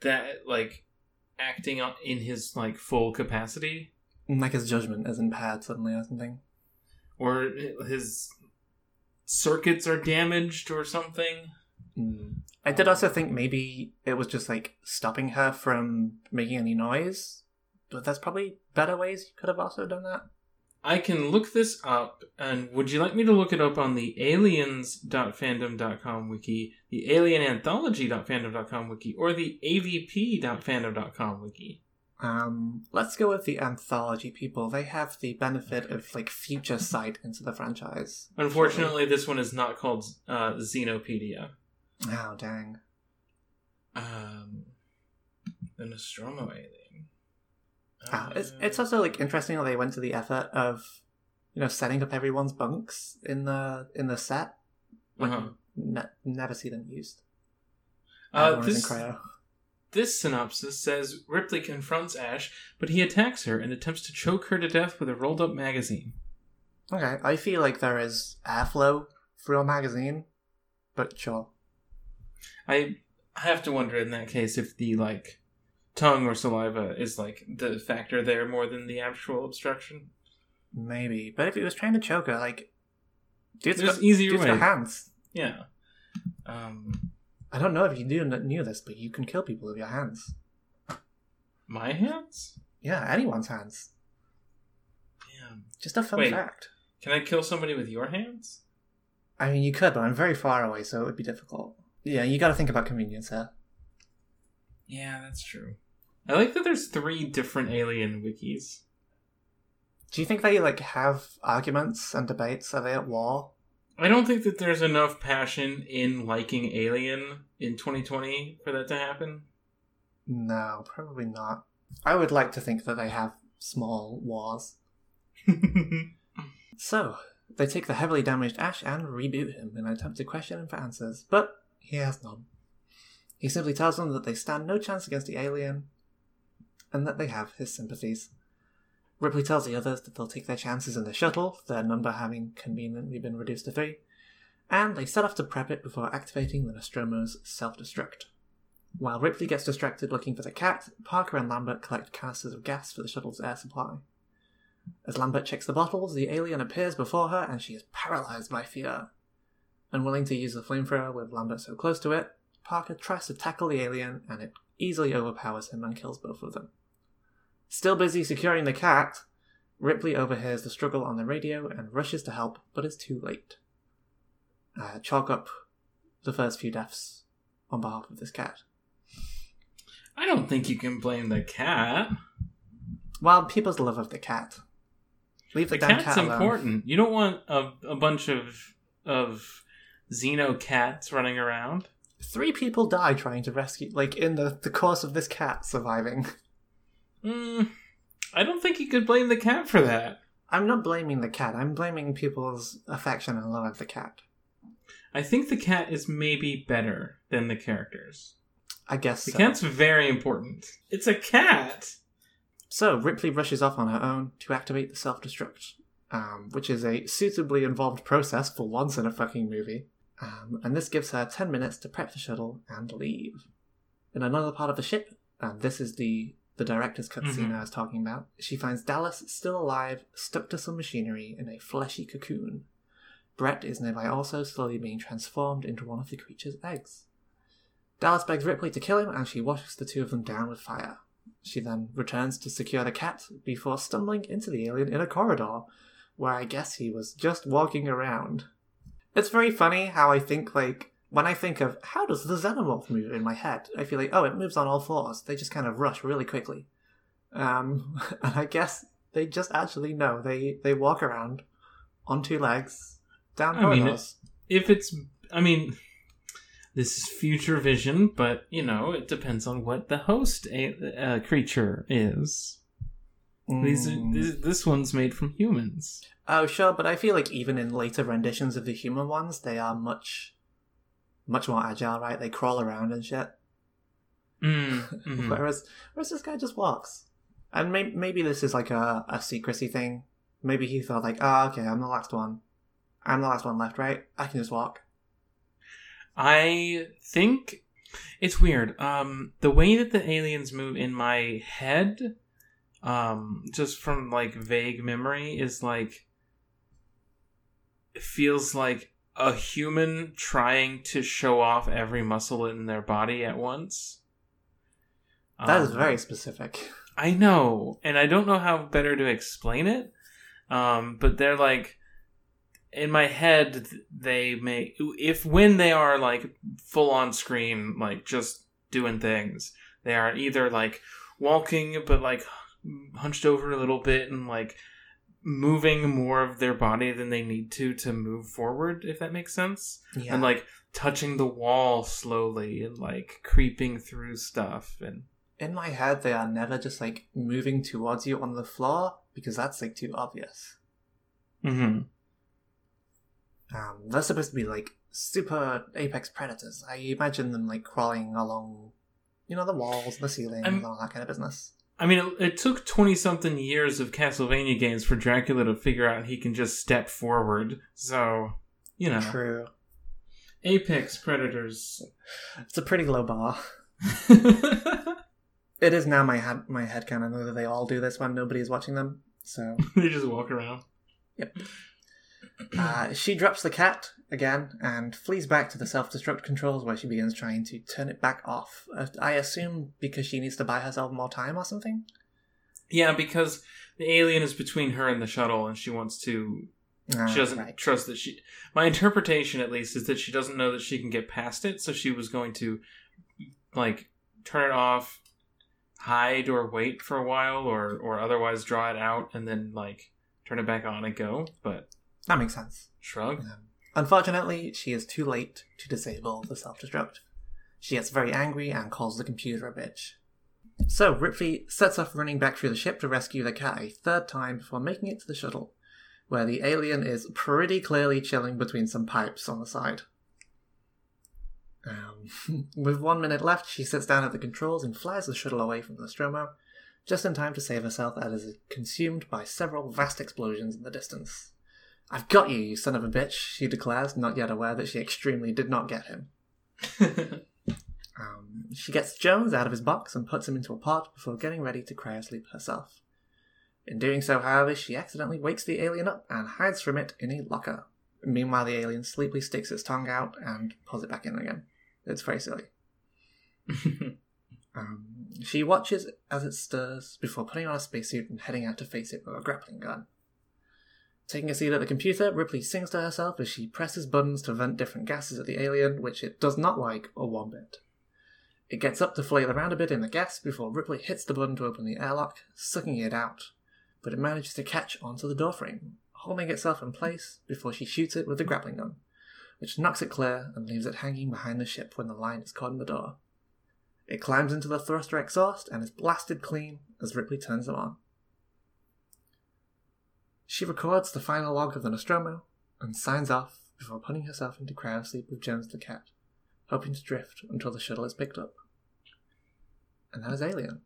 that, like acting in his like full capacity, Like his judgment is impaired suddenly or something. Or his circuits are damaged or something. Mm. I did also think maybe it was just like stopping her from making any noise. But there's probably better ways you could have also done that. I can look this up, and would you like me to look it up on the aliens.fandom.com wiki, the alienanthology.fandom.com wiki, or the avp.fandom.com wiki? Um, let's go with the anthology people. They have the benefit of like future sight into the franchise. Unfortunately, this one is not called uh, Xenopedia. Oh dang. Um, the Nostromo alien. Ah, it's Uh, it's also like interesting that they went to the effort of, you know, setting up everyone's bunks in the in the set. When Uh-huh. ne- never see them used. uh, this. This synopsis says Ripley confronts Ash, but he attacks her and attempts to choke her to death with a rolled up magazine. Okay, I feel like there is airflow through a magazine, but sure. I I have to wonder in that case if the like tongue or saliva is like the factor there more than the actual obstruction. Maybe. But if he was trying to choke her, like dude's There's got, easier dude's ways. got hands. Yeah. Um, I don't know if you knew, knew this, but you can kill people with your hands. my hands. Yeah, anyone's hands. Damn. Just a fun Wait. fact. Can I kill somebody with your hands? I mean, you could, but I'm very far away, so it would be difficult. Yeah, you got to think about convenience here. Yeah, that's true. I like that there's three different alien wikis. Do you think they like have arguments and debates? Are they at war? I don't think that there's enough passion in liking Alien in 2020 for that to happen. No, probably not. I would like to think that they have small wars. So, they take the heavily damaged Ash and reboot him in an attempt to question him for answers, but he has none. He simply tells them that they stand no chance against the alien and that they have his sympathies. Ripley tells the others that they'll take their chances in the shuttle, their number having conveniently been reduced to three, and they set off to prep it before activating the Nostromo's self destruct. While Ripley gets distracted looking for the cat, Parker and Lambert collect canisters of gas for the shuttle's air supply. As Lambert checks the bottles, the alien appears before her and she is paralyzed by fear. Unwilling to use the flamethrower with Lambert so close to it, Parker tries to tackle the alien and it easily overpowers him and kills both of them. Still busy securing the cat, Ripley overhears the struggle on the radio and rushes to help, but is too late. Uh, chalk up the first few deaths on behalf of this cat. I don't think you can blame the cat. Well, people's love of the cat. Leave the, The cat's cat important. You don't want a, a bunch of of xeno cats running around. Three people die trying to rescue, like in the, the course of this cat surviving. Mm, I don't think you could blame the cat for that. I'm not blaming the cat. I'm blaming people's affection and love of the cat. I think the cat is maybe better than the characters. I guess The so. cat's very important. It's a cat. So Ripley rushes off on her own to activate the self-destruct, um, which is a suitably involved process for once in a fucking movie. Um, and this gives her 10 minutes to prep the shuttle and leave. In another part of the ship, and this is the, the director's cutscene Mhm. I was talking about, she finds Dallas still alive, stuck to some machinery in a fleshy cocoon. Brett is nearby also, slowly being transformed into one of the creature's eggs. Dallas begs Ripley to kill him, and she washes the two of them down with fire. She then returns to secure the cat before stumbling into the alien in a corridor, where I guess he was just walking around. It's very funny how I think, like, when I think of how does the xenomorph move in my head, I feel like, oh, it moves on all fours. They just kind of rush really quickly. Um, and I guess they just actually know. They, they walk around on two legs down I mean, corridors. If it's, I mean, this is future vision, but you know, it depends on what the host a- uh, creature is. These, are, Mm. this, this one's made from humans. Oh, sure, but I feel like even in later renditions of the human ones, they are much, much more agile, right? They crawl around and shit. Mm, mhm. Whereas, whereas this guy just walks. And may- maybe this is like a, a secrecy thing. Maybe he thought like, oh, okay, I'm the last one. I'm the last one left, right? I can just walk. I think it's weird. Um, the way that the aliens move in my head, um, just from like vague memory, is like it feels like a human trying to show off every muscle in their body at once. That is Um, very specific. I know, and I don't know how better to explain it. Um, but they're like in my head they may if when they are like full on screen like just doing things they are either like walking but like hunched over a little bit and like moving more of their body than they need to to move forward if that makes sense Yeah. and like touching the wall slowly and like creeping through stuff and in my head, they are never just like moving towards you on the floor because that's like too obvious. mm-hmm. Um, they're supposed to be like super apex predators. I imagine them like crawling along, you know, the walls, the ceiling, and all that kind of business. I mean, it, it took 20 something years of Castlevania games for Dracula to figure out he can just step forward. So, you know, True. apex predators. It's a pretty low bar. It is now my head my head canon that they all do this when nobody is watching them. So they just walk around. Uh, she drops the cat again and flees back to the self destruct controls where she begins trying to turn it back off. Uh, I assume because she needs to buy herself more time or something. Yeah, because the alien is between her and the shuttle, and she wants to. Ah, She doesn't right. trust that she. My interpretation, at least, is that she doesn't know that she can get past it, so she was going to, like, turn it off, hide or wait for a while, or or otherwise draw it out and then like turn it back on and go. But That makes sense. shrug. Um, unfortunately, she is too late to disable the self destruct. She gets very angry and calls the computer a bitch. So, Ripley sets off running back through the ship to rescue the cat a third time before making it to the shuttle, where the alien is pretty clearly chilling between some pipes on the side. Um, with one minute left, she sits down at the controls and flies the shuttle away from the Nostromo, just in time to save herself as it is consumed by several vast explosions in the distance. I've got you, you son of a bitch, she declares, not yet aware that she extremely did not get him. Um, she gets Jones out of his box and puts him into a pot before getting ready to cry cryosleep herself. In doing so, however, she accidentally wakes the alien up and hides from it in a locker. Meanwhile, the alien sleepily sticks its tongue out and pulls it back in again. It's very silly. Um, she watches as it stirs before putting on a spacesuit and heading out to face it with a grappling gun. Taking a seat at the computer, Ripley sings to herself as she presses buttons to vent different gases at the alien, which it does not like a one bit. It gets up to flail around a bit in the gas before Ripley hits the button to open the airlock, sucking it out, but it manages to catch onto the doorframe, holding itself in place before she shoots it with the grappling gun, which knocks it clear and leaves it hanging behind the ship when the line is caught in the door. It climbs into the thruster exhaust and is blasted clean as Ripley turns them on. She records the final log of the Nostromo and signs off before putting herself into cryosleep with Jones the cat, hoping to drift until the shuttle is picked up. And that is Alien.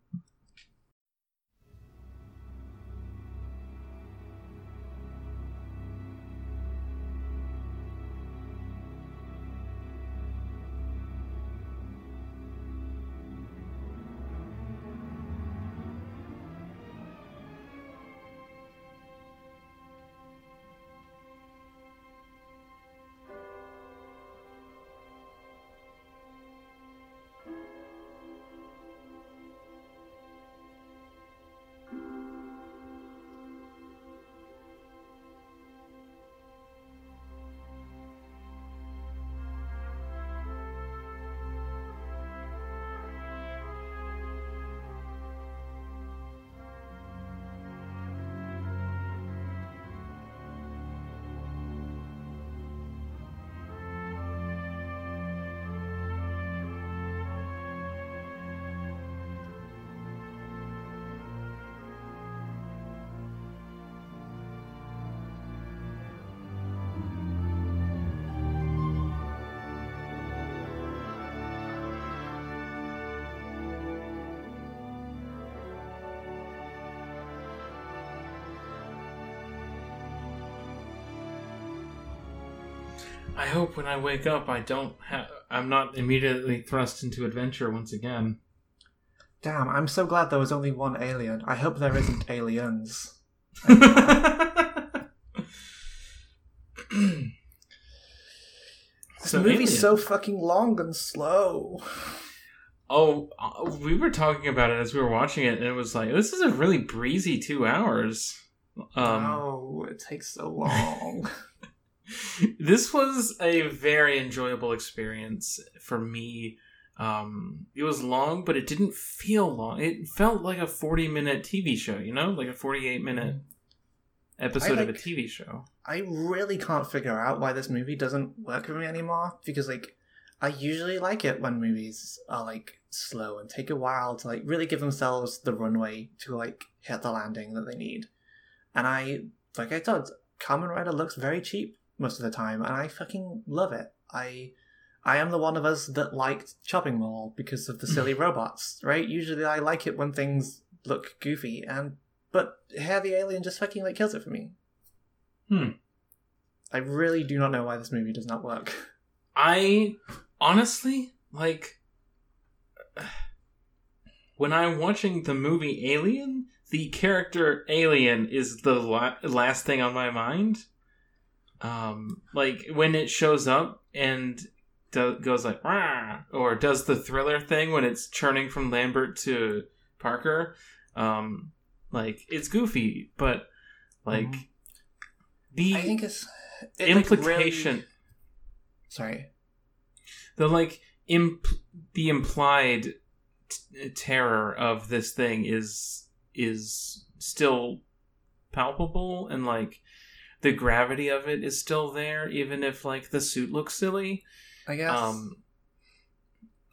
I hope when I wake up, I don't have. I'm not immediately thrust into adventure once again. Damn, I'm so glad there was only one alien. I hope there isn't aliens. This So movie's Alien. so fucking long and slow. Oh, uh, we were talking about it as we were watching it, and it was like this is a really breezy two hours. Um, oh, it takes so long. this was a very enjoyable experience for me. Um, it was long, but it didn't feel long. It felt like a forty-minute TV show, you know, like a forty-eight minute. episode of a TV show. I really can't figure out why this movie doesn't work for me anymore because like I usually like it when movies are like slow and take a while to like really give themselves the runway to like hit the landing that they need. And I like I said, Kamen Rider looks very cheap most of the time and I fucking love it. I I am the one of us that liked Chopping Mall because of the silly robots, right? Usually I like it when things look goofy and but here the alien just fucking like kills it for me. Hmm. I really do not know why this movie does not work. I honestly like when I'm watching the movie Alien, the character Alien is the la- last thing on my mind. Um, like when it shows up and do- goes like Rah! or does the thriller thing when it's churning from Lambert to Parker. Um, like it's goofy, but like Mhm. the I think it's it, like, implication really- Sorry. the like imp- the implied t- terror of this thing is is still palpable and like the gravity of it is still there even if like the suit looks silly I guess um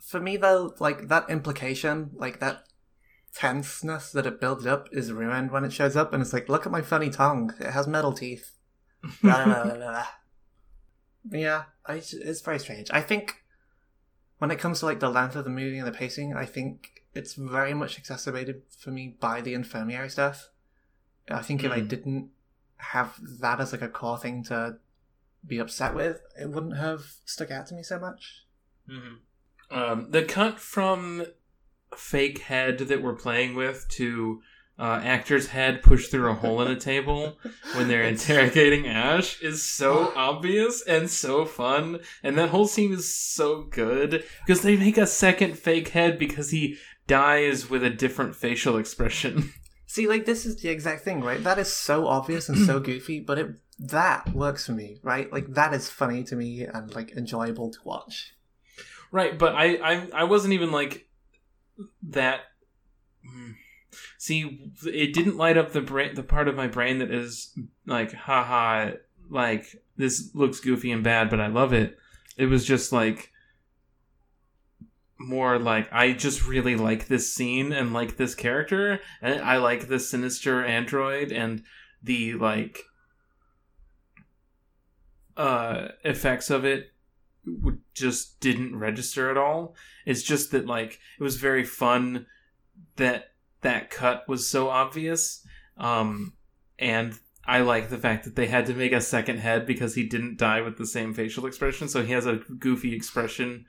for me though, like that implication, like that tenseness that it builds up is ruined when it shows up, and it's like, look at my funny tongue. It has metal teeth. Blah, blah, blah, blah, blah. yeah, I, it's very strange. I think when it comes to like the length of the movie and the pacing, I think it's very much exacerbated for me by the infirmary stuff. I think if I Mm. didn't have that as like a core thing to be upset with, it wouldn't have stuck out to me so much. um the cut from fake head that we're playing with to uh, actor's head pushed through a hole in a table when they're interrogating Ash is so obvious and so fun. And that whole scene is so good because they make a second fake head because he dies with a different facial expression. See, like this is the exact thing, right? That is so obvious and so goofy, but it that works for me, right? Like that is funny to me and like enjoyable to watch. right, but I, I I wasn't even like that. Hmm. See, it didn't light up the brain, the part of my brain that is like, haha, like this looks goofy and bad, but I love it. It was just like more like I just really like this scene and like this character, and I like the sinister android and the like uh effects of it just didn't register at all. It's just that like it was very fun that that cut was so obvious. Um and I like the fact that they had to make a second head because he didn't die with the same facial expression, so he has a goofy expression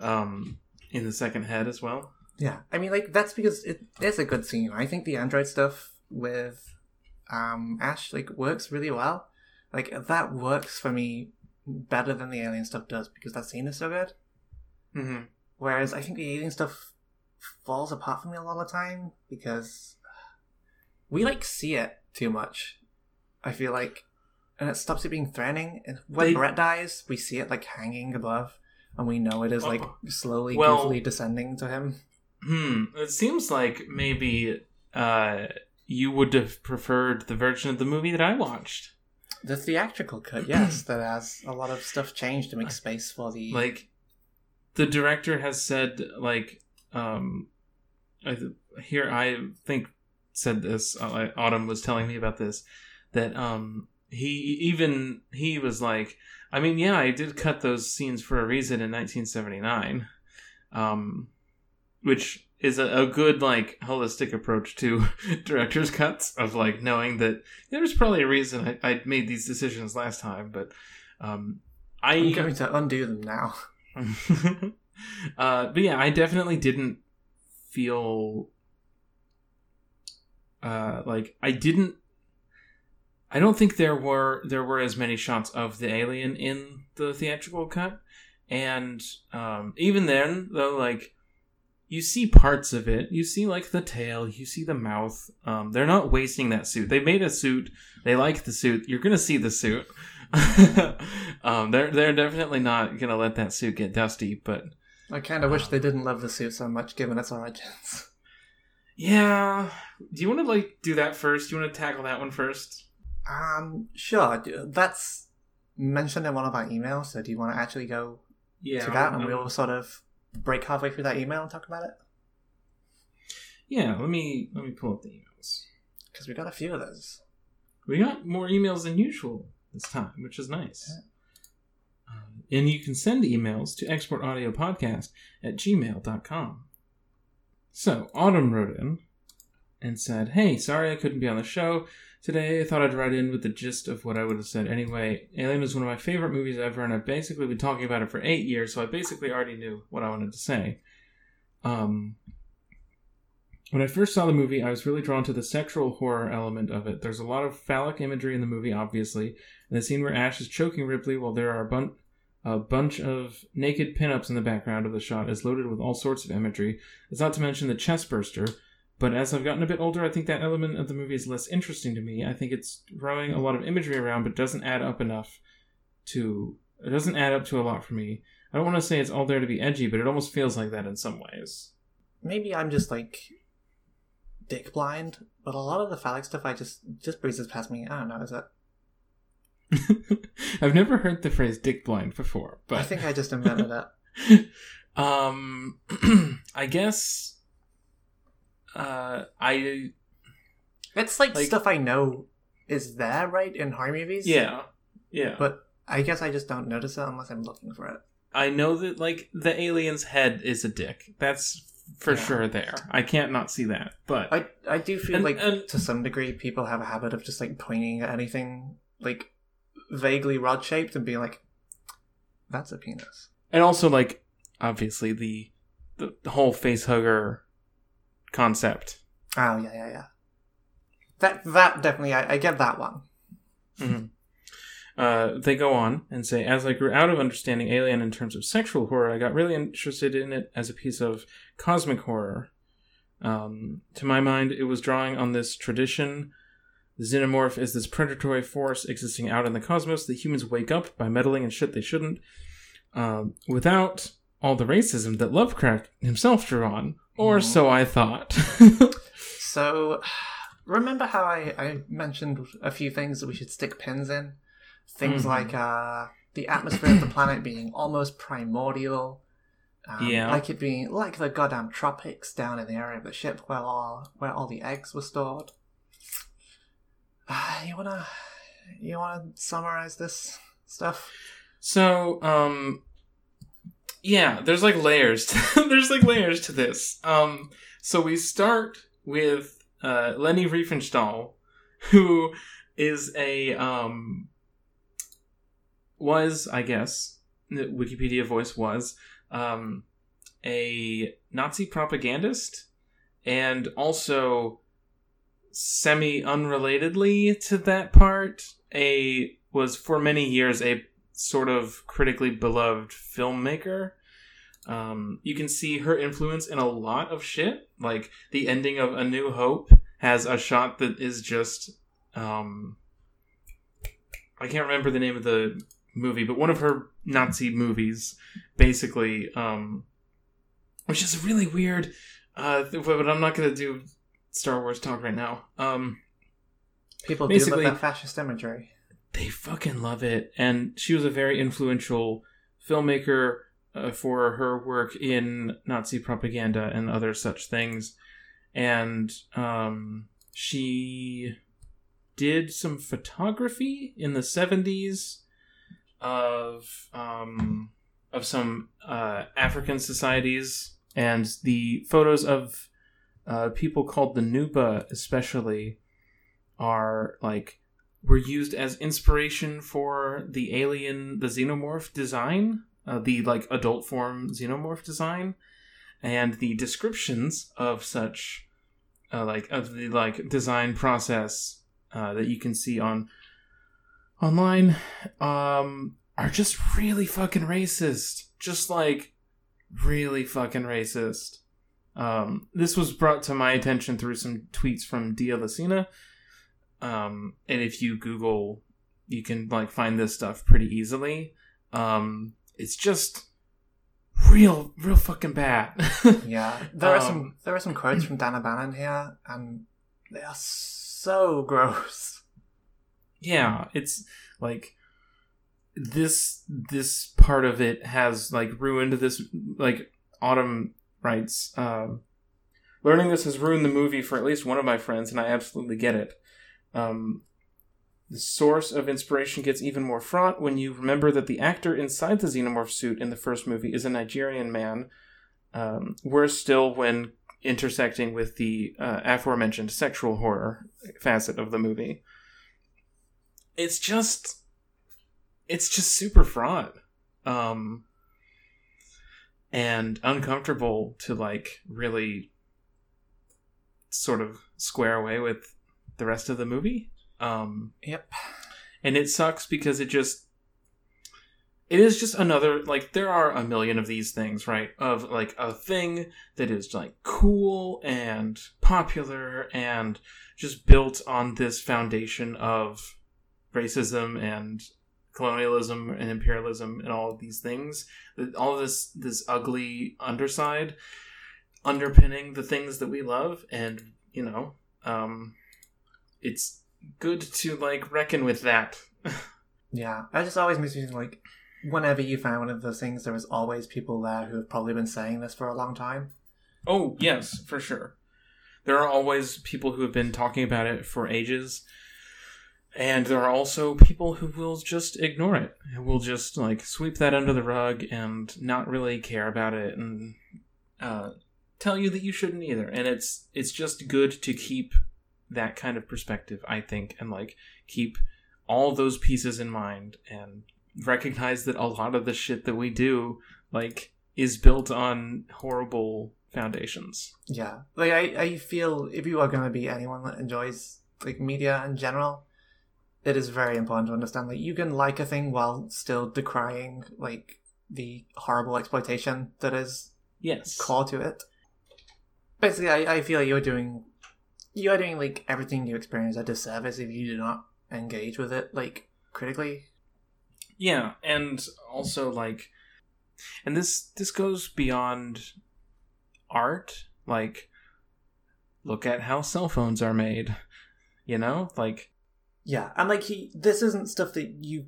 um in the second head as well. Yeah, I mean, like that's because it is a good scene. I think the android stuff with um Ash like works really well. Like that works for me better than the alien stuff does because that scene is so good. Mm-hmm. Whereas I think the alien stuff falls apart for me a lot of the time because we like see it too much. I feel like, and it stops it being threatening. And when They- Brett dies, we see it like hanging above, and we know it is like Oh. slowly, Well- goofily descending to him. Hmm. It seems like maybe uh you would have preferred the version of the movie that I watched. The theatrical cut, yes, that has a lot of stuff changed to make space for the like the director has said like um I, th- here i think said this uh, autumn was telling me about this that um he even he was like i mean yeah i did cut those scenes for a reason in 1979 um which is a, a good like holistic approach to director's cuts of like knowing that there's probably a reason I, I made these decisions last time but um i I'm going to undo them now. uh, but yeah, I definitely didn't feel uh, like I didn't. I don't think there were there were as many shots of the alien in the theatrical cut, and um, even then, though, like you see parts of it, you see like the tail, you see the mouth. Um, they're not wasting that suit. They made a suit. They like the suit. You're gonna see the suit. um, they're they're definitely not gonna let that suit get dusty, but I kind of wish they didn't love the suit so much, given its origins. yeah. Do you want to like do that first? Do you want to tackle that one first? Um, sure. That's mentioned in one of our emails. So do you want to actually go Yeah, to that, and um, we'll sort of break halfway through that email and talk about it? yeah. Let me let me pull up the emails. Because we got a few of those. We got more emails than usual this time, which is nice. Um, and you can send emails to exportaudiopodcast at gmail.com. So, Autumn wrote in and said, Hey, sorry I couldn't be on the show today. I thought I'd write in with the gist of what I would have said anyway. Alien is one of my favorite movies ever, and I've basically been talking about it for eight years, so I basically already knew what I wanted to say. Um, when I first saw the movie, I was really drawn to the sexual horror element of it. There's a lot of phallic imagery in the movie, obviously, and the scene where Ash is choking Ripley while there are a, bun- a bunch of naked pinups in the background of the shot is loaded with all sorts of imagery. It's not to mention the chest burster. But as I've gotten a bit older, I think that element of the movie is less interesting to me. I think it's throwing a lot of imagery around, but doesn't add up enough to. It doesn't add up to a lot for me. I don't want to say it's all there to be edgy, but it almost feels like that in some ways. Maybe I'm just like dick blind, but a lot of the phallic stuff I just just breezes past me. I don't know. Is that? I've never heard the phrase "dick blind" before, but I think I just invented it. um, I guess uh, I It's like, Like- stuff I know is there, right, in horror movies. yeah yeah. But I guess I just don't notice it unless I'm looking for it. I know that like the alien's head is a dick. That's for Yeah. sure there. I can't not see that. But I I do feel And- like and- to some degree people have a habit of just like pointing at anything like vaguely rod shaped and being like, "That's a penis." and also like obviously the the, the whole face hugger concept. Oh yeah, yeah, yeah. That that definitely I, I get that one. Mhm. Uh, they go on and say, as I grew out of understanding Alien in terms of sexual horror, I got really interested in it as a piece of cosmic horror. Um, to my mind, it was drawing on this tradition. The xenomorph is this predatory force existing out in the cosmos that humans wake up by meddling in shit they shouldn't, um, without all the racism that Lovecraft himself drew on. Or so I thought. So, remember how I, I mentioned a few things that we should stick pins in? Things Mhm. like uh, the atmosphere of the planet being almost primordial. Um, Yeah. Like it being like the goddamn tropics down in the area of the ship where all where all the eggs were stored. Uh, you wanna you wanna summarize this stuff? So, um, yeah, there's like layers. To, there's like layers to this. Um, so we start with uh, Leni Riefenstahl, who is a um, was I guess the Wikipedia voice was um, a Nazi propagandist and also semi unrelatedly to that part a was for many years a sort of critically beloved filmmaker. Um, you can see her influence in a lot of shit. Like the ending of A New Hope has a shot that is just um, I can't remember the name of the movie, but one of her Nazi movies, basically, um, which is really weird. Uh, but I'm not gonna do Star Wars talk right now. Um, People do love that fascist imagery. They fucking love it. And she was a very influential filmmaker uh, for her work in nazi propaganda and other such things. And um, she did some photography in the 70s of um, of some uh, african societies. And the photos of uh, people called the nuba especially are like were used as inspiration for the alien, the xenomorph design, uh, the like adult form xenomorph design, and the descriptions of such, uh, like of the like design process uh, that you can see on online, um, are just really fucking racist. Just like really fucking racist. Um, this was brought to my attention through some tweets from Dia um, and if you Google, you can like find this stuff pretty easily. Um, it's just real, real fucking bad. Yeah, there are Um, some there are some quotes from Dan O'Bannon here, and they are so gross. yeah, it's like this this part of it has like ruined this like Autumn writes um learning this has ruined the movie for at least one of my friends and I absolutely get it. Um the source of inspiration gets even more fraught when you remember that the actor inside the xenomorph suit in the first movie is a Nigerian man. Um, worse still when intersecting with the uh, aforementioned sexual horror facet of the movie. It's just, it's just super fraught, um, and uncomfortable to like really sort of square away with the rest of the movie. Um, Yep. and it sucks because it just it is just another like there are a million of these things right of like a thing that is like cool and popular and just built on this foundation of racism and colonialism and imperialism and all of these things all of this this ugly underside underpinning the things that we love and you know um it's good to like reckon with that Yeah, that just always makes me think like, whenever you find one of those things, there is always people there who have probably been saying this for a long time. Oh, yes, for sure. There are always people who have been talking about it for ages. And there are also people who will just ignore it. Who will just like sweep that under the rug and not really care about it and uh, tell you that you shouldn't either. And it's it's just good to keep that kind of perspective, I think, and like keep all those pieces in mind and recognize that a lot of the shit that we do like is built on horrible foundations. Yeah, like I, I feel if you are going to be anyone that enjoys like media in general, it is very important to understand that you can like a thing while still decrying like the horrible exploitation that is Yes. core to it. Basically, I, I feel like you're doing you are doing like everything you experience a disservice if you do not engage with it like critically. Yeah, and also like and this this goes beyond art, like look at how cell phones are made. You know? Like Yeah, and like he, this isn't stuff that you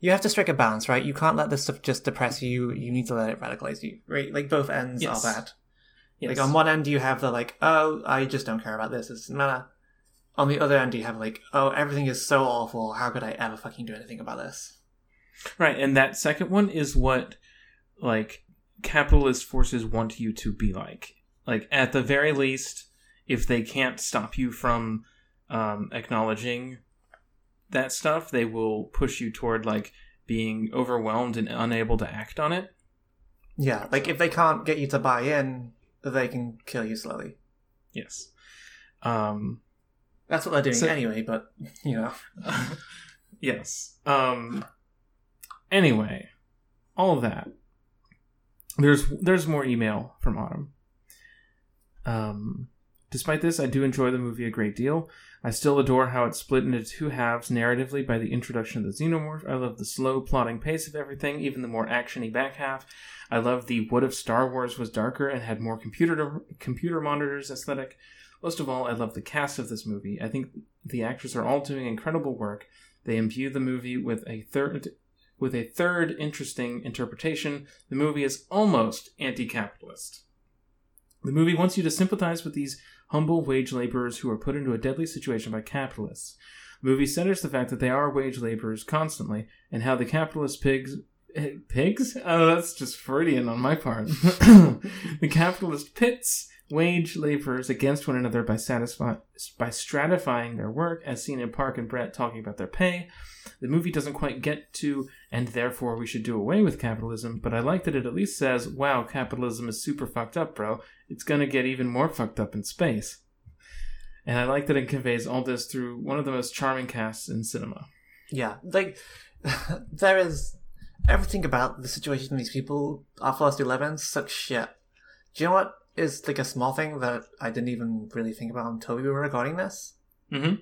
you have to strike a balance, right? You can't let this stuff just depress you. You need to let it radicalize you, right? Like both ends Yes. are bad. Yes. Like on one end, you have the like, oh, I just don't care about this. It doesn't. On the other end, you have like, oh, everything is so awful. How could I ever fucking do anything about this? Right, and that second one is what like capitalist forces want you to be like. Like at the very least, if they can't stop you from um, acknowledging that stuff, they will push you toward like being overwhelmed and unable to act on it. Yeah, like if they can't get you to buy in, they can kill you slowly. Yes. Um, That's what they're doing So- anyway. But you know, yes. Um anyway, all of that. There's there's more email from Autumn. Um despite this, I do enjoy the movie a great deal. I still adore how it's split into two halves narratively by the introduction of the xenomorph. I love the slow plodding pace of everything, even the more actiony back half. I love the what if Star Wars was darker and had more computer computer monitors aesthetic. Most of all, I love the cast of this movie. I think the actors are all doing incredible work. They imbue the movie with a third with a third interesting interpretation. The movie is almost anti-capitalist. The movie wants you to sympathize with these humble wage laborers who are put into a deadly situation by capitalists. The movie centers the fact that they are wage laborers constantly, and how the capitalist pigs eh, pigs? Oh, that's just Freudian on my part. the capitalist pits wage laborers against one another by satisfy by stratifying their work, as seen in Park and Brett talking about their pay. The movie doesn't quite get to, and therefore we should do away with capitalism, but I like that it at least says, wow, capitalism is super fucked up, bro. It's gonna get even more fucked up in space. And I like that it conveys all this through one of the most charming casts in cinema. yeah, like there is everything about the situation of these people are forced to live in such shit. Do you know what is like a small thing that I didn't even really think about until we were recording this? Mm-hmm.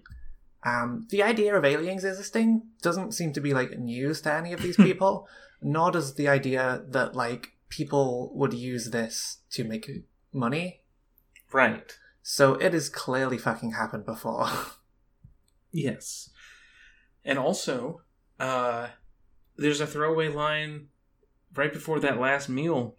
Um, the idea of aliens existing doesn't seem to be like news to any of these people, nor does the idea that like people would use this to make money. Right. So it has clearly fucking happened before. Yes. And also, uh, there's a throwaway line right before that last meal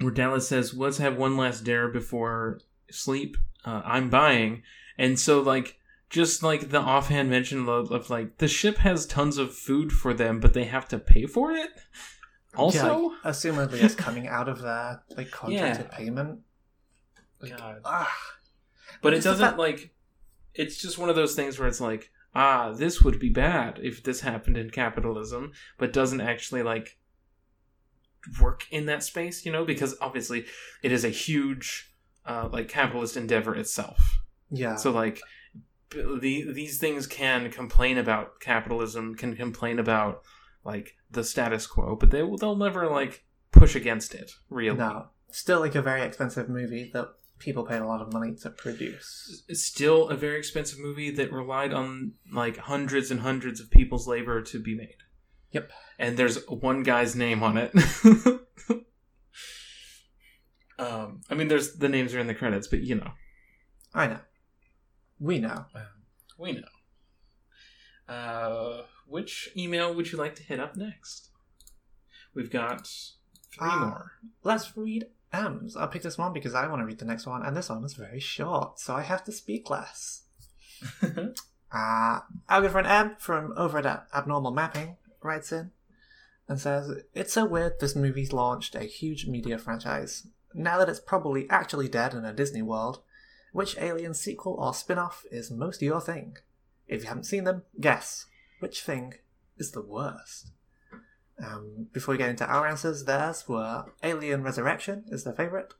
where Dallas says, "Let's have one last dare before sleep." Uh, I'm buying, and so like just like the offhand mention of, of, like the ship has tons of food for them, but they have to pay for it. Also, yeah, assumedly it's coming out of their like contracted Yeah. payment. Like, God. ah, but it doesn't fact- like. It's just one of those things where it's like, ah, this would be bad if this happened in capitalism, but doesn't actually like work in that space, you know, because obviously it is a huge uh, like capitalist endeavor itself. yeah. So like the these things can complain about capitalism, can complain about like the status quo, but they will they'll never like push against it. Really, no, still like a very expensive movie that people paid a lot of money to produce. still a very expensive movie that relied on like hundreds and hundreds of people's labor to be made. Yep. And there's one guy's name on it. um, I mean, there's the names are in the credits, but you know. I know. We know. We know. Uh, which email would you like to hit up next? We've got three Ah. more. Let's read M's. I'll pick this one because I want to read the next one, and this one is very short, so I have to speak less. Uh, our good friend M from over at Abnormal Mapping writes in and says, It's so weird this movie's launched a huge media franchise. Now that it's probably actually dead in a Disney world, which Alien sequel or spin off is most your thing? If you haven't seen them, guess. Which thing is the worst? Um, before we get into our answers, theirs were Alien Resurrection is their favourite,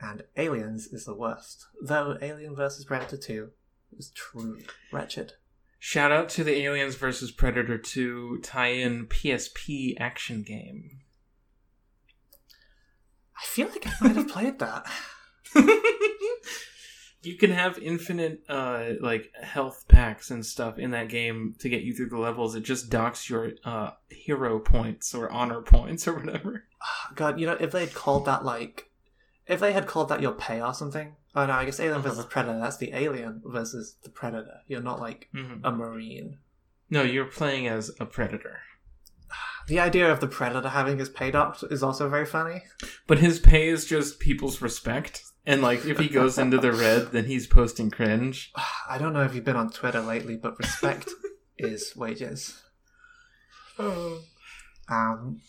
and Aliens is the worst, though Alien vs. Predator 2 is truly wretched. Shout out to the Aliens vs. Predator 2 tie in PSP action game. I feel like I might have played that. you can have infinite uh like health packs and stuff in that game to get you through the levels. It just docks your uh hero points or honor points or whatever. God, you know, if they had called that like, if they had called that your pay or something. Oh no, I guess Alien versus Uh-huh. Predator. That's the alien versus the predator. You're not like Mhm. a marine. No, you're playing as a predator. The idea of the predator having his pay docked is also very funny. But his pay is just people's respect. And like if he goes into the red, then he's posting cringe. I don't know if you've been on Twitter lately, but respect is wages. Um,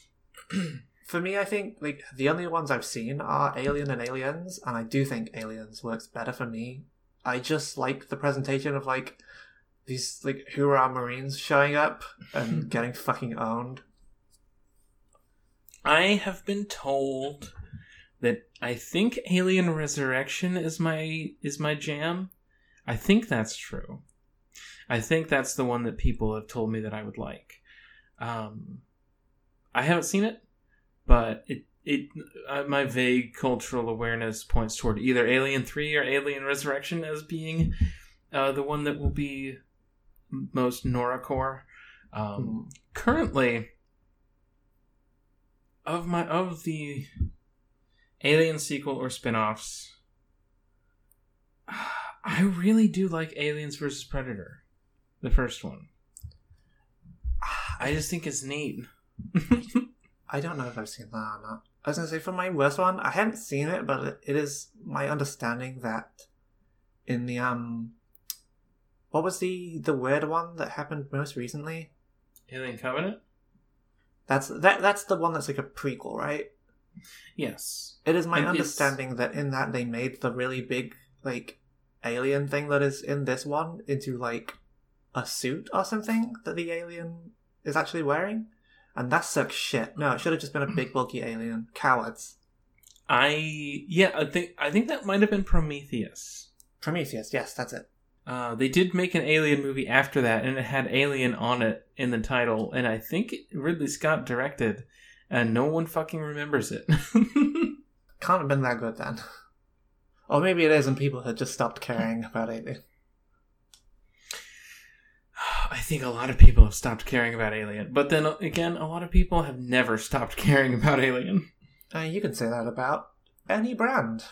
for me, I think like the only ones I've seen are Alien and Aliens, and I do think Aliens works better for me. I just like the presentation of like these like who are our Marines showing up and getting fucking owned. I have been told I think Alien Resurrection is my is my jam. I think that's true. I think that's the one that people have told me that I would like. Um, I haven't seen it, but it it uh, my vague cultural awareness points toward either Alien Three or Alien Resurrection as being uh, the one that will be most Noracore. Um, currently of my of the alien sequel or spin-offs i really do like aliens versus predator the first one i just think it's neat I don't know if I've seen that or not. I was gonna say for my worst one, I haven't seen it, but it- it is my understanding that in the um, what was the the weird one that happened most recently? alien covenant That's that that's the one that's like a prequel, right? Yes It is my And it's- understanding that in that they made the really big like alien thing that is in this one into like a suit or something that the alien is actually wearing. And that sucks shit. No, it should have just been a big bulky alien. Cowards. i yeah i think i think that might have been prometheus Prometheus, yes, that's it. uh, they did make an alien movie after that and it had alien on it in the title and i think ridley scott directed and no one fucking remembers it Can't have been that good then. Or maybe it is and people had just stopped caring about Alien. I think a lot of people have stopped caring about Alien, but then again, a lot of people have never stopped caring about Alien. Uh, you can say that about any brand.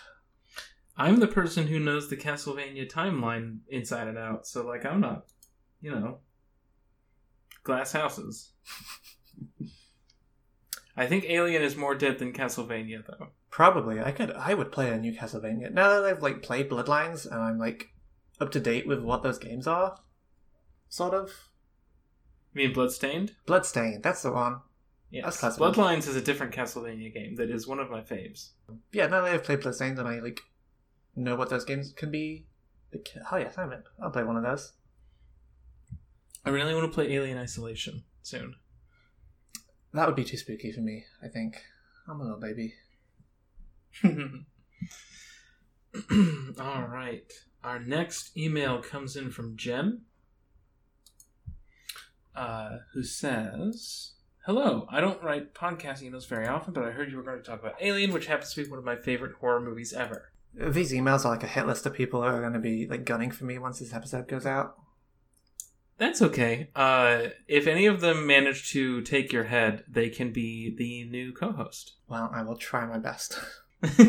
I'm the person who knows the Castlevania timeline inside and out, so like I'm not, you know, glass houses. I think Alien is more dead than Castlevania, though. Probably. I could I would play a new Castlevania. Now that I've like played Bloodlines and I'm like up to date with what those games are. Sort of. You mean Bloodstained? Bloodstained, that's the one. Yes. That's. Bloodlines is a different Castlevania game that is one of my faves. Yeah, now that I've played Bloodstained and I like know what those games can be. Like, oh yeah, I'm in. I'll play one of those. I really want to play Alien Isolation soon. That would be too spooky for me, I think. I'm a little baby. All right. Our next email comes in from Jen, uh, who says, Hello, I don't write podcast emails very often, but I heard you were going to talk about Alien, which happens to be one of my favorite horror movies ever. These emails are like a hit list of people who are going to be like gunning for me once this episode goes out. That's okay. Uh, if any of them manage to take your head, they can be the new co host. Well, I will try my best.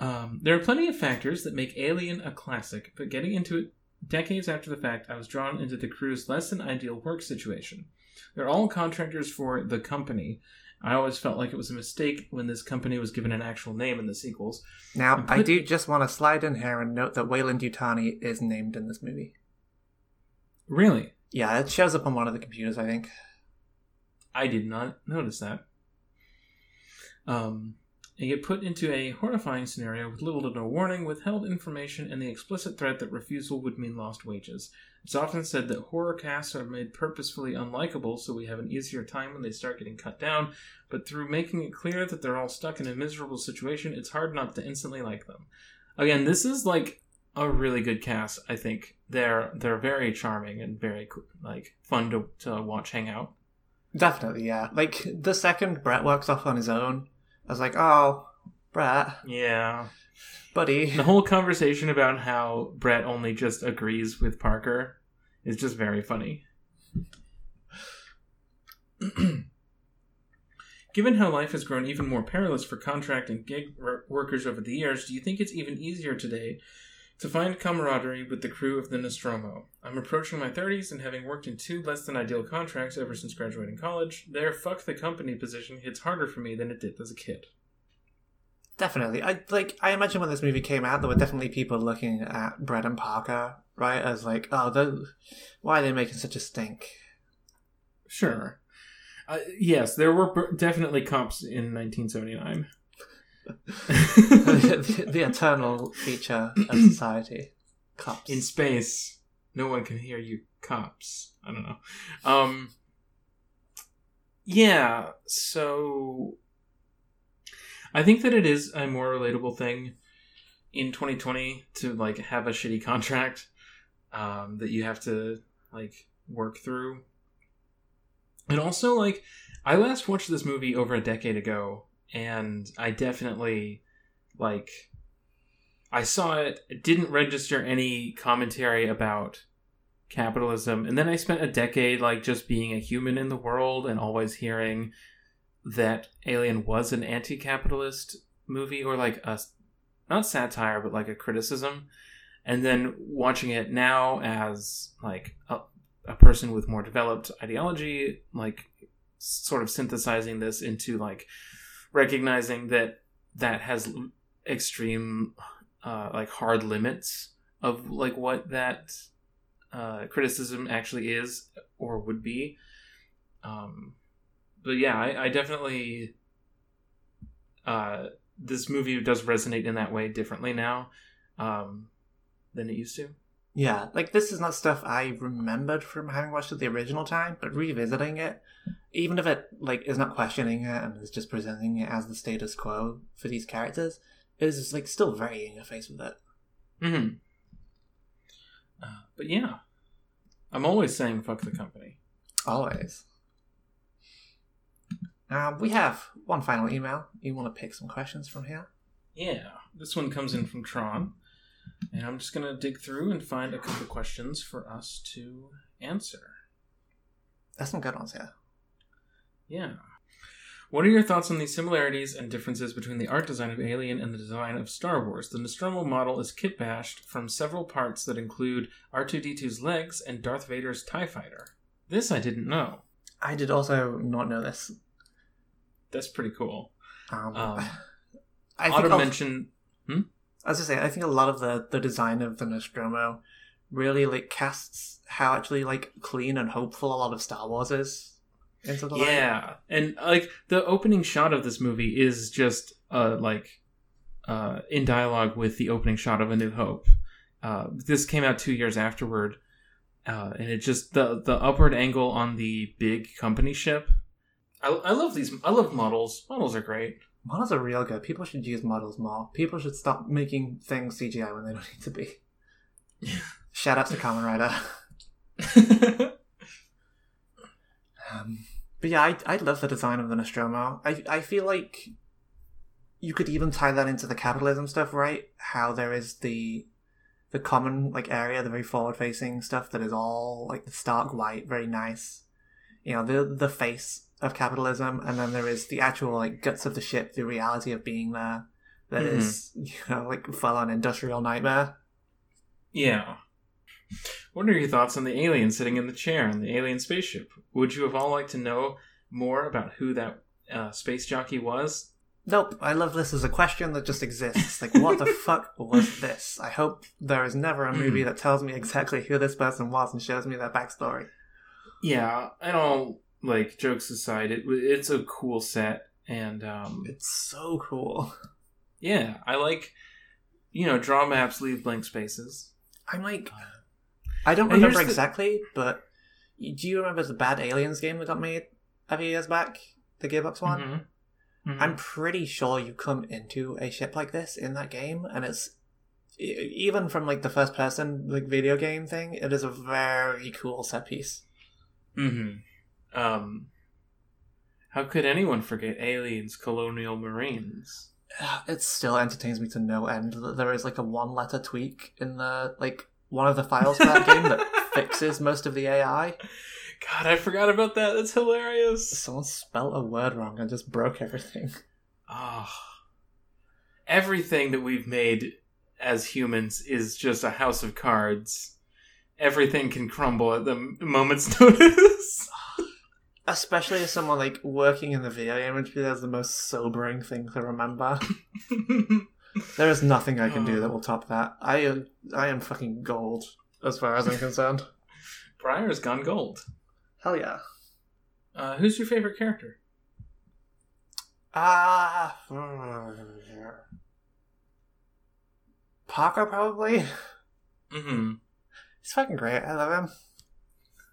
um, there are plenty of factors that make Alien a classic, but getting into it decades after the fact, I was drawn into the crew's less than ideal work situation. They're all contractors for the company. I always felt like it was a mistake when this company was given an actual name in the sequels. Now, And I do just want to slide in here and note that Weyland Yutani is named in this movie. Really? Yeah, it shows up on one of the computers, I think. I did not notice that. Um, and get put into a horrifying scenario with little to no warning, withheld information, and the explicit threat that refusal would mean lost wages. It's often said that horror casts are made purposefully unlikable so we have an easier time when they start getting cut down, but through making it clear that they're all stuck in a miserable situation, it's hard not to instantly like them. Again, this is like a really good cast, I think. They're they're very charming and very like fun to, to watch hang out. Definitely, yeah. Like, the second Brett works off on his own, I was like, oh, Brett, Yeah. buddy. The whole conversation about how Brett only just agrees with Parker is just very funny. Given how life has grown even more perilous for contract and gig wor- workers over the years, do you think it's even easier today to find camaraderie with the crew of the Nostromo? I'm approaching my 30s and having worked in two less than ideal contracts ever since graduating college, their fuck the company position hits harder for me than it did as a kid. Definitely. I like. I imagine when this movie came out, there were definitely people looking at Brett and Parker, right, as like, oh, those, why are they making such a stink? Sure. Uh, yes, there were definitely cops in 1979. the, the eternal feature of society. Cops. in space, no one can hear you, cops. I don't know. Um, yeah, so I think that it is a more relatable thing in 2020 to like have a shitty contract um, that you have to like work through. And also, like, I last watched this movie over a decade ago, and I definitely like I saw it, didn't register any commentary about capitalism, and then I spent a decade like just being a human in the world and always hearing that Alien was an anti-capitalist movie or like a not satire but like a criticism, and then watching it now as like a, a person with more developed ideology, like sort of synthesizing this into like recognizing that that has extreme uh, like hard limits of like what that uh, criticism actually is or would be. Um, but yeah, I, I definitely uh, this movie does resonate in that way differently now um, than it used to. Yeah, like this is not stuff I remembered from having watched it the original time, but revisiting it, even if it like is not questioning it and is just presenting it as the status quo for these characters, is like still very in your face with it. Mm-hmm. Uh, but yeah, I'm always saying fuck the company. Always. Um, we have one final email. You want to pick some questions from here? Yeah, this one comes in from Tron, and I'm just gonna dig through and find a couple questions for us to answer. That's some good ones here. Yeah. What are your thoughts on the similarities and differences between the art design of Alien and the design of Star Wars? The Nostromo model is kit bashed from several parts that include R2D2's legs and Darth Vader's TIE fighter. This I didn't know. I did also not know this. That's pretty cool. Um, Um, I Autumn think of- mentioned. As I say, I think a lot of the the design of the Nostromo really like casts how actually like clean and hopeful a lot of Star Wars is into the light. Yeah, and like the opening shot of this movie is just uh like uh in dialogue with the opening shot of A New Hope. Uh, this came out two years afterward, uh, and it just the the upward angle on the big company ship. I, I love these. I love models. Models are great. Models are real good. People should use models more. People should stop making things CGI when they don't need to be. Shout out to Kamen Rider. Um, but yeah, I, I love the design of the Nostromo. I, I feel like you could even tie that into the capitalism stuff, right? How there is the the common like area, the very forward facing stuff that is all like the stark white, very nice. You know, the the face of capitalism, and then there is the actual like guts of the ship, the reality of being there. That Mhm. is, you know, like full on industrial nightmare. yeah. What are your thoughts on the alien sitting in the chair on the alien spaceship? Would you have all liked to know more about who that uh, space jockey was? Nope, I love this as a question that just exists. Like, what the fuck was this? I hope there is never a movie that tells me exactly who this person was and shows me their backstory. Yeah, and all like jokes aside, it it's a cool set, and um, It's so cool. yeah, I like you know draw maps, leave blank spaces. I'm like, I don't And remember here's the- exactly, but do you remember the Bad Aliens game that got made a few years back? The Gearbox one? Mhm. Mhm. I'm pretty sure you come into a ship like this in that game, and it's even from like the first person like video game thing. It is a very cool set piece. Mhm. Um, how could anyone forget aliens, colonial marines? It still entertains me to no end that there is like a one letter tweak in the like one of the files for that game that fixes most of the AI. God, I forgot about that. That's hilarious. Someone spelt a word wrong and just broke everything. Ah, everything that we've made as humans is just a house of cards. Everything can crumble at the moment's notice. Especially as someone like working in the video game industry, that's the most sobering thing to remember. There is nothing I can do that will top that. I am, I am fucking gold as far as I'm concerned. Briar's gone gold. Hell yeah. Uh, who's your favorite character? Ah, Parker probably. Mm-hmm. He's fucking great. I love him.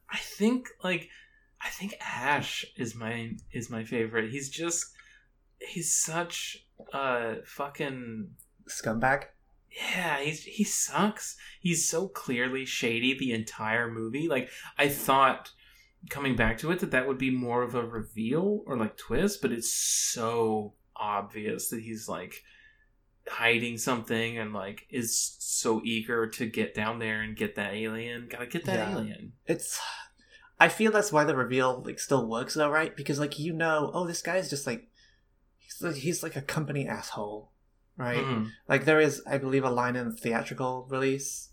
I think like I think Ash is my is my favorite. He's just he's such a fucking Scumbag. yeah, he's he sucks. He's so clearly shady the entire movie. Like I thought coming back to it that that would be more of a reveal or like twist, but it's so obvious that he's like hiding something and like is so eager to get down there and get that alien. Gotta get that Yeah. alien. It's. I feel that's why the reveal like still works though, right? Because like you know, oh, this guy's just like he's like, he's like a company asshole, right? Mhm. Like there is, I believe, a line in the theatrical release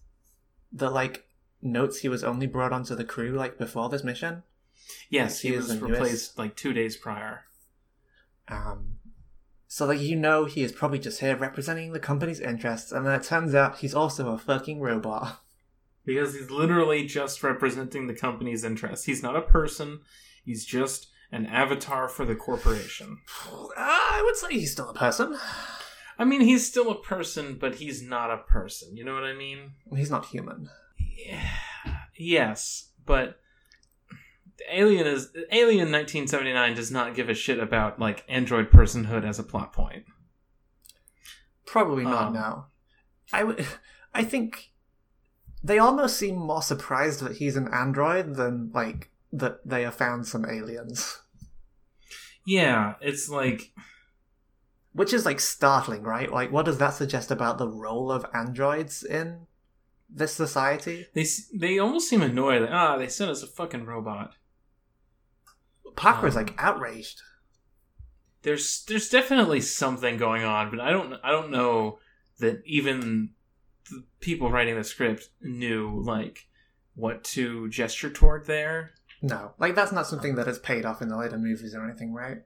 that like notes he was only brought onto the crew like before this mission. Yes, He he is was replaced like two days prior. Um, so like you know, he is probably just here representing the company's interests, and then it turns out he's also a fucking robot. Because he's literally just representing the company's interests. He's not a person, he's just an avatar for the corporation. Ah, I would say he's still a person. I mean, he's still a person, but he's not a person. You know what I mean? He's not human. Yeah. Yes, but Alien is Alien 1979 does not give a shit about like android personhood as a plot point. Probably not Um, now. I would. I think they almost seem more surprised that he's an android than like that they have found some aliens, Yeah, it's like which is like startling, right? Like, what does that suggest about the role of androids in this society? they they almost seem annoyed. Like, ah, they sent us a fucking robot. Parker's Um, like outraged. there's there's definitely something going on, but I don't I don't know that even the people writing the script knew like what to gesture toward there. No, like that's not something that is paid off in the later movies or anything, right?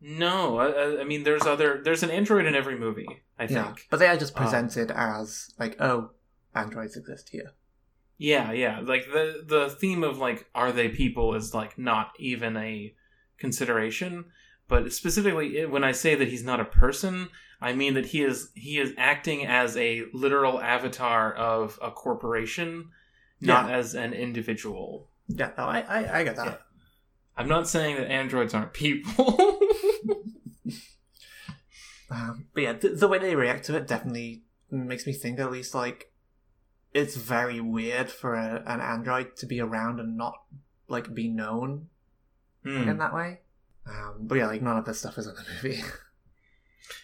No, I- I, mean, there's other. There's an android in every movie. I Yeah, think. but they are just Um, presented as like, oh, androids exist here. Yeah, yeah. Like the the theme of like, are they people is like not even a consideration. But specifically, when I say that he's not a person, I mean that he is he is acting as a literal avatar of a corporation, not as an individual. Yeah, no, I, I, I get that. Yeah. I'm not saying that androids aren't people. Um, but yeah, the, the way they react to it definitely makes me think at least like it's very weird for a, an android to be around and not like be known Hmm. in that way. Um, but yeah, like none of this stuff is in the movie.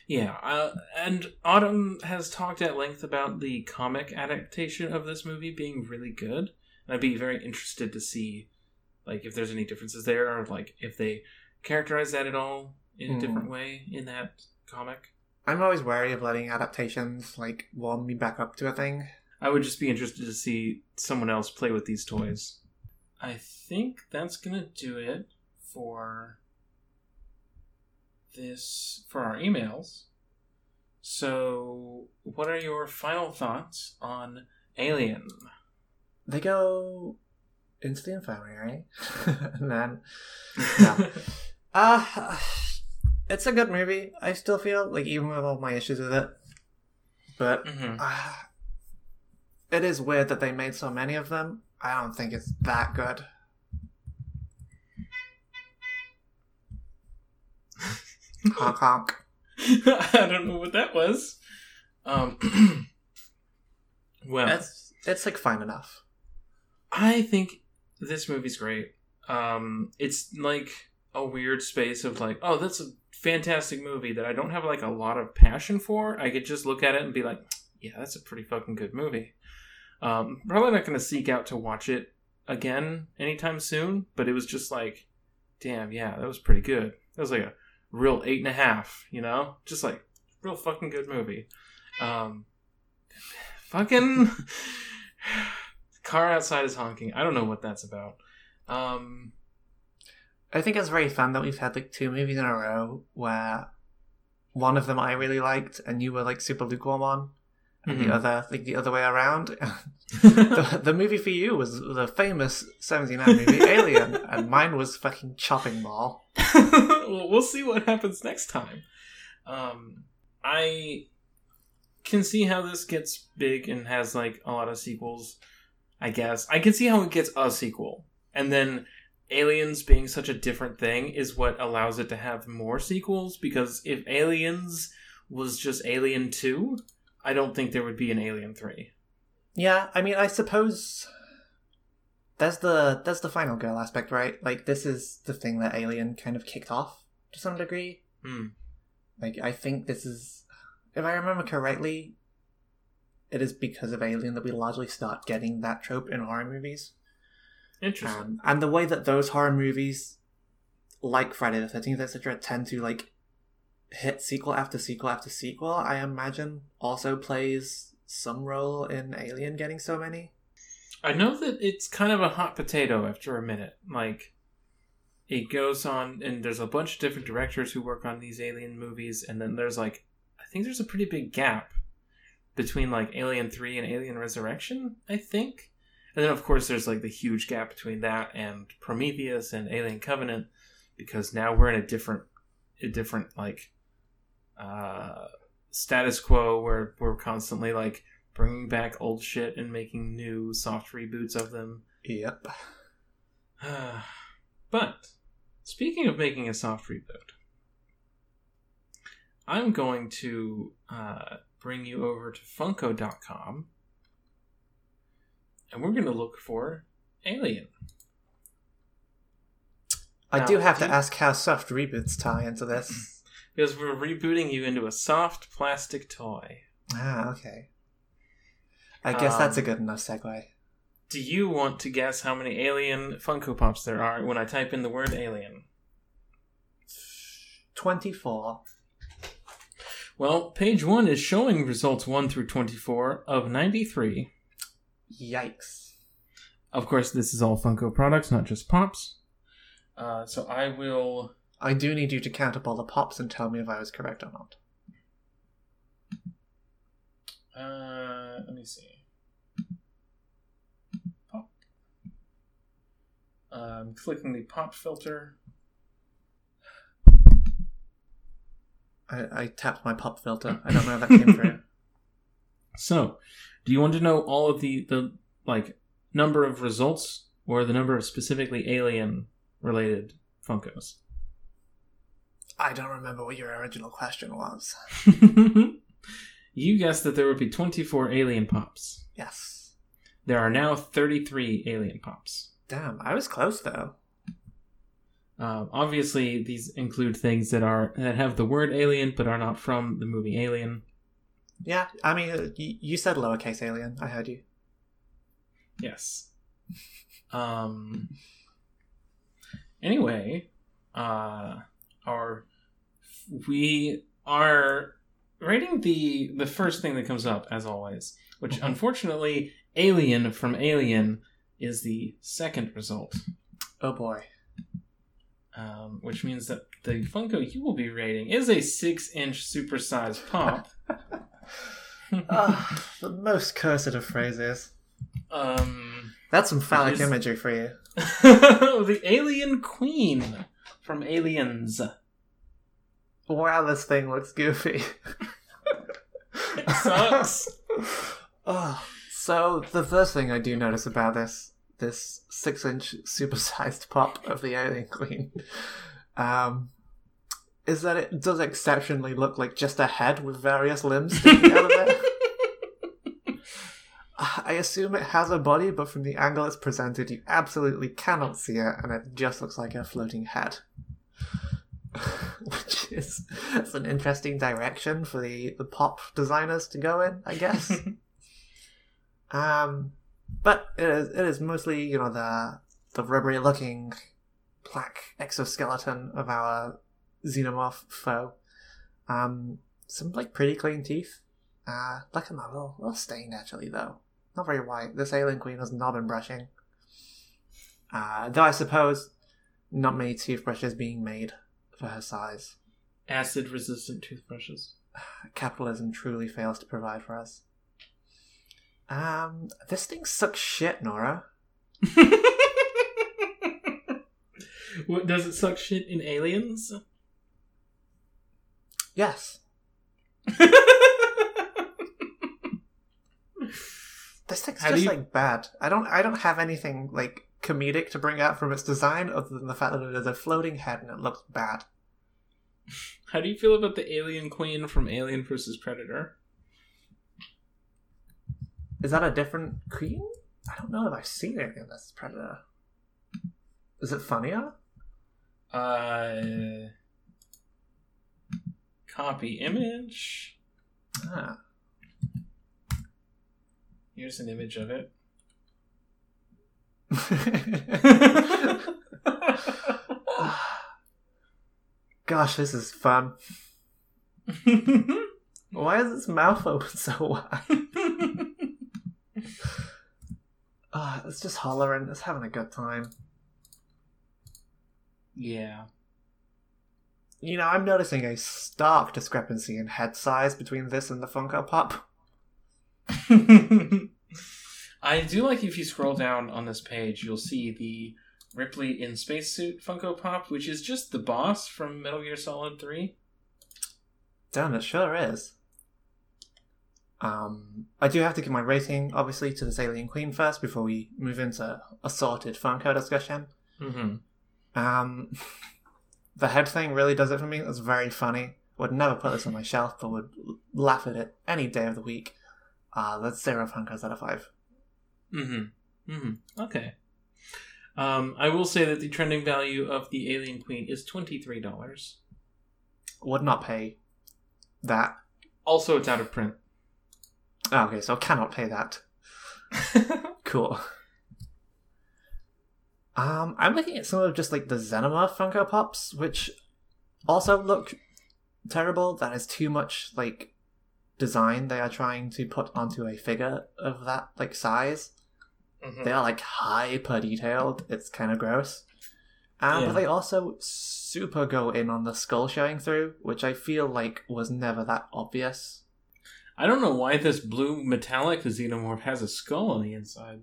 Yeah, uh, and Autumn has talked at length about the comic adaptation of this movie being really good. And I'd be very interested to see, like, if there's any differences there, or like if they characterize that at all in a Hmm. different way in that comic. I'm always wary of letting adaptations like warm me back up to a thing. I would just be interested to see someone else play with these toys. I think that's gonna do it for this for our emails. So, what are your final thoughts on Alien? They go into the infirmary, and then Yeah. uh it's a good movie. I still feel like even with all my issues with it, but Mhm. uh, it is weird that they made so many of them. I don't think it's that good. Honk honk. I don't know what that was. Um, well, It's it's like fine enough. I think this movie's great. Um, it's like a weird space of like, oh, that's a fantastic movie that I don't have like a lot of passion for. I could just look at it and be like, yeah, that's a pretty fucking good movie. Um, probably not going to seek out to watch it again anytime soon, but it was just like, damn, yeah, that was pretty good. That was like a real eight and a half, you know, just like real fucking good movie. Um, fucking car outside is honking. I don't know what that's about. Um, I think it's very fun that we've had like two movies in a row where one of them I really liked and you were like super lukewarm on, and Mhm. the other like the other way around. the, the movie for you was the famous 79 movie Alien, and mine was fucking Chopping Mall. well, we'll see what happens next time. Um, I can see how this gets big and has like a lot of sequels. I guess I can see how it gets a sequel, and then Aliens being such a different thing is what allows it to have more sequels. Because if Aliens was just Alien Two, I don't think there would be an Alien Three. Yeah, I mean, I suppose there's the there's the final girl aspect, right? Like this is the thing that Alien kind of kicked off to some degree. Hmm. Like I think this is, if I remember correctly, it is because of Alien that we largely start getting that trope in horror movies. Interesting. Um, and the way that those horror movies, like Friday the Thirteenth, etc., tend to like hit sequel after sequel after sequel, I imagine also plays some role in Alien getting so many. I know that it's kind of a hot potato after a minute. Like, it goes on, and there's a bunch of different directors who work on these alien movies, and then there's like, I think there's a pretty big gap between like Alien 3 and Alien Resurrection, I think. And then, of course, there's like the huge gap between that and Prometheus and Alien Covenant, because now we're in a different, a different, like, uh, status quo where we're constantly like bringing back old shit and making new soft reboots of them. Yep. but speaking of making a soft reboot, I'm going to uh, bring you over to Funko.com and we're going to look for Alien. I Now, do have do to you- ask how soft reboots tie into this. Because we're rebooting you into a soft plastic toy. ah, okay. I guess that's a Um, good enough segue. Do you want to guess how many alien Funko Pops there are when I type in the word alien? 24. Well, page one is showing results 1 through 24 of 93. Yikes. of course, this is all Funko products, not just pops. Uh, so I will. I do need you to count up all the pops and tell me if I was correct or not. Uh, let me see. Pop. Um, clicking the pop filter. I, I tapped my pop filter. I don't know if that came through. So, do you want to know all of the the like number of results or the number of specifically alien related Funkos? I don't remember what your original question was. you guessed that there would be 24 alien pops. Yes. There are now 33 alien pops. Damn, I was close though. Um, obviously, these include things that are that have the word alien but are not from the movie Alien. Yeah, I mean, uh, you, you said lowercase alien. I heard you. Yes. Um. Anyway, uh, our we are rating the the first thing that comes up as always, which Mhm. unfortunately, Alien from Alien is the second result. Oh boy. Um, which means that the Funko you will be rating is a six-inch supersized pop. Ah, the most cursed of phrases. um, That's some phallic Is- imagery for you. the Alien Queen from Aliens. Wow, this thing looks goofy. It sucks. oh, so the first thing I do notice about this this six inch supersized pop of the Alien Queen um, is that it does exceptionally look like just a head with various limbs sticking out of it. I assume it has a body, but from the angle it's presented, you absolutely cannot see it, and it just looks like a floating head. Which is that's an interesting direction for the, the pop designers to go in, I guess. um, but it is it is mostly you know the the rubbery looking black exoskeleton of our xenomorph foe. Um, some like pretty clean teeth. Uh, like a little, little stained actually though. Not very white. This alien queen has not been brushing. Uh, though I suppose not many toothbrushes being made for her size. Acid resistant toothbrushes. Capitalism truly fails to provide for us. Um, this thing sucks shit, Nora. what does it suck shit in aliens? Yes, this thing's How just you- like bad. I don't, I don't have anything like comedic to bring out from its design other than the fact that it is a floating head and it looks bad. How do you feel about the alien queen from Alien vs Predator? Is that a different queen? I don't know if I've seen anything that's Predator. Is it funnier? Uh, copy image. Ah. Here's an image of it. Gosh, this is fun. Why is its mouth open so wide? Ah, it's just hollering. It's having a good time. yeah. You know, I'm noticing a stark discrepancy in head size between this and the Funko Pop. I do like if you scroll down on this page, you'll see the Ripley in spacesuit Funko Pop, which is just the boss from Metal Gear Solid 3. Damn, it sure is. Um, I do have to give my rating, obviously, to this Alien Queen first before we move into a sorted Funko discussion. Mm-hmm. Um, the head thing really does it for me. It's very funny. Would never put this on my shelf, but would laugh at it any day of the week. Uh, that's zero Funkos out of five. Mm-hmm. Mm-hmm. Okay. Um, I will say that the trending value of the Alien Queen is twenty-three dollars. Would not pay that. Also, it's out of print. Oh, okay, so cannot pay that. Cool. Um, I'm looking at some of just like the Zenima Funko Pops, which also look terrible. That is too much like design they are trying to put onto a figure of that like size. Mhm. They are like hyper detailed. It's kind of gross. Uh, Yeah. But they also super go in on the skull showing through, which I feel like was never that obvious. I don't know why this blue metallic xenomorph has a skull on the inside.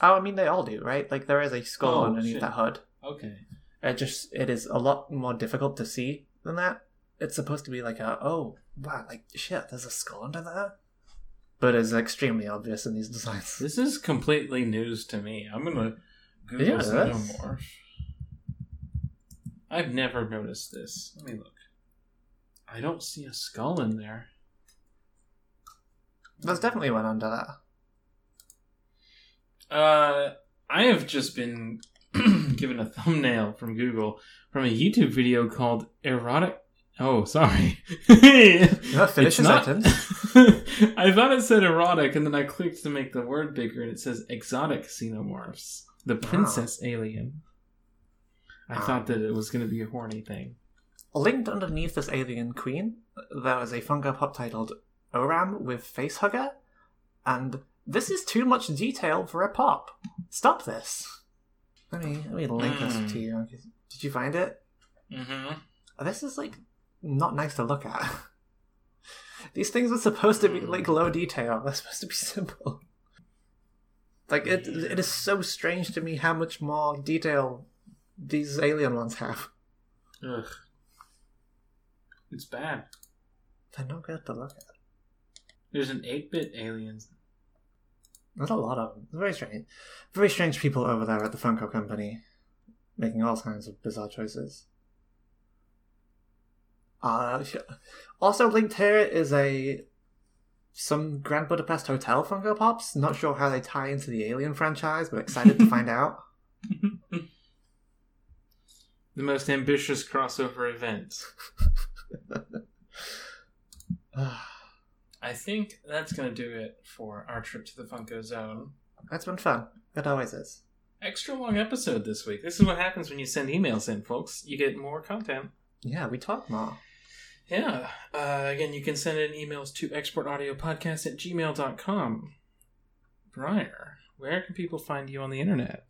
Oh, I mean they all do, right? Like there is a skull Oh, underneath shit. that hood. Okay. It just it is a lot more difficult to see than that. It's supposed to be like a oh wow like shit there's a skull under there, but is extremely obvious in these designs. This is completely news to me. I'm gonna Google Yeah, that's- xenomorph. I've never noticed this. Let me look. I don't see a skull in there. There's definitely one under that. Uh, I have just been given a thumbnail from Google from a YouTube video called "Erotic." Oh, sorry. Yeah, finish It's your not- sentence. I thought it said erotic, and then I clicked to make the word bigger, and it says exotic xenomorphs, the princess alien. I Ah. thought that it was going to be a horny thing. Linked underneath this alien queen, there is a Funko Pop titled Oram with Facehugger, and this is too much detail for a pop. Stop this. Let me let me link Hmm. this to you. Did you find it? Mm-hmm. This is like not nice to look at. These things are supposed to be Hmm. like low detail. They're supposed to be simple. Like it, it is so strange to me how much more detail these alien ones have. Ugh. It's bad. They're not good to look at. There's an 8-bit aliens. There's a lot of them. It's very strange. Very strange people over there at the Funko Company, making all kinds of bizarre choices. Uh, also linked here is a some Grand Budapest Hotel Funko Pops. Not sure how they tie into the Alien franchise, but excited to find out. The most ambitious crossover event. I think that's going to do it for our trip to the Funko Zone. That's been fun. It always is. Extra long episode this week. This is what happens when you send emails in, folks. You get more content. Yeah, we talk more. Yeah. Uh, again, you can send in emails to exportaudiopodcast at gmail.com. Briar, where can people find you on the internet?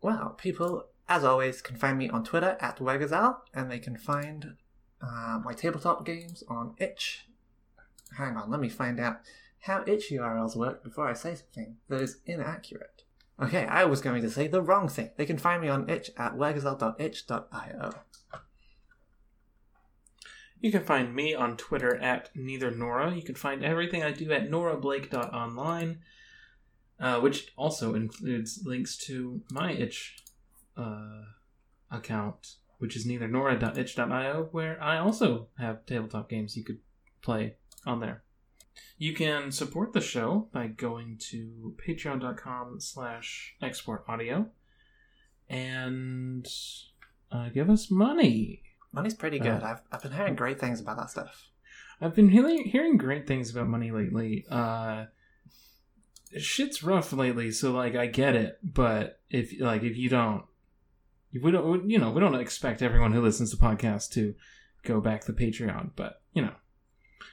Well, people, as always, can find me on Twitter at weregazelle, and they can find uh, my tabletop games on itch. Hang on, let me find out how itch URLs work before I say something that is inaccurate. Okay, I was going to say the wrong thing. They can find me on itch at weregazelle.itch.io. You can find me on Twitter at neither Nora. You can find everything I do at norablake.online, uh, which also includes links to my itch uh, account, which is neither nora.itch.io, where I also have tabletop games you could play on there. You can support the show by going to patreon.com slash export audio and uh, give us money. Money's pretty good. I've, I've been hearing great things about that stuff. I've been hearing, hearing great things about money lately. Uh, shit's rough lately, so like I get it, but if like if you don't, we don't, you know, we don't expect everyone who listens to podcasts to go back the Patreon, but you know,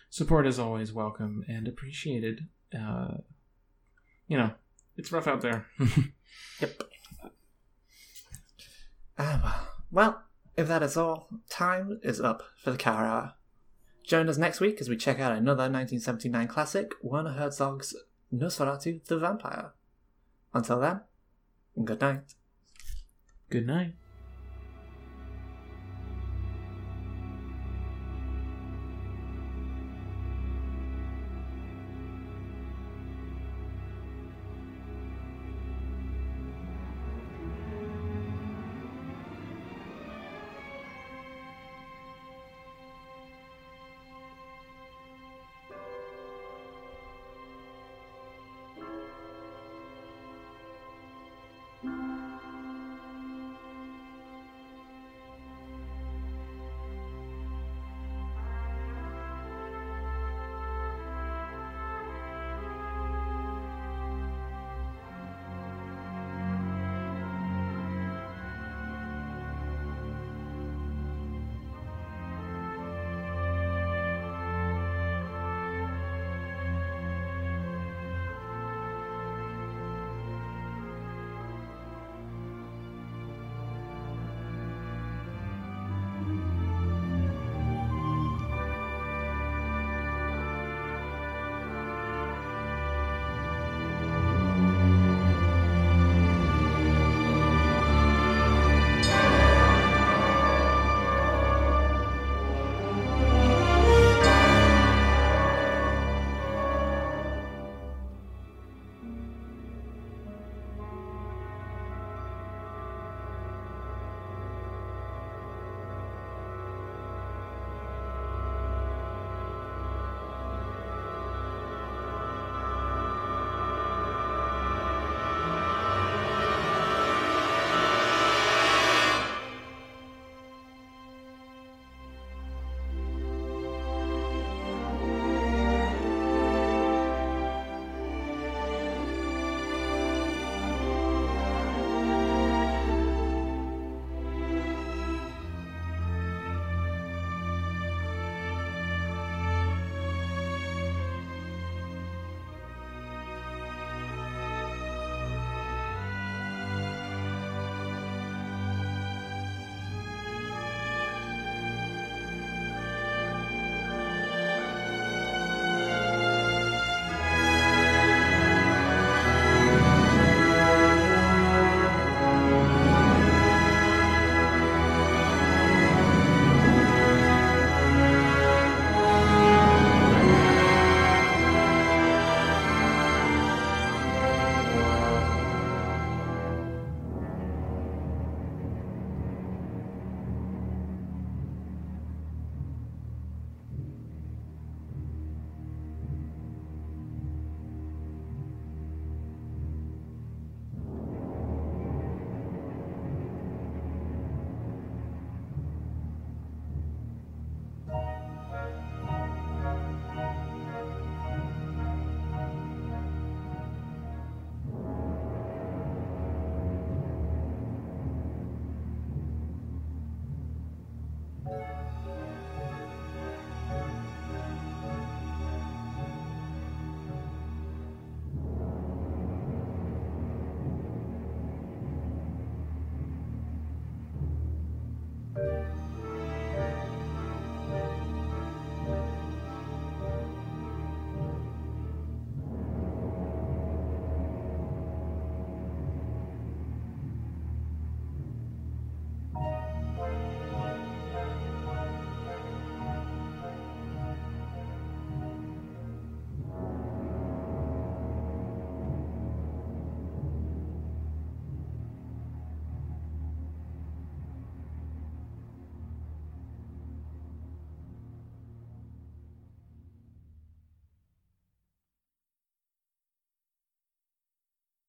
support is always welcome and appreciated. Uh, you know, it's rough out there. Yep. Ah, well. Well, if that is all, time is up for the Cower Hour. Join us next week as we check out another 1979 classic, Werner Herzog's Nosferatu the Vampyre. Until then, good night. Good night.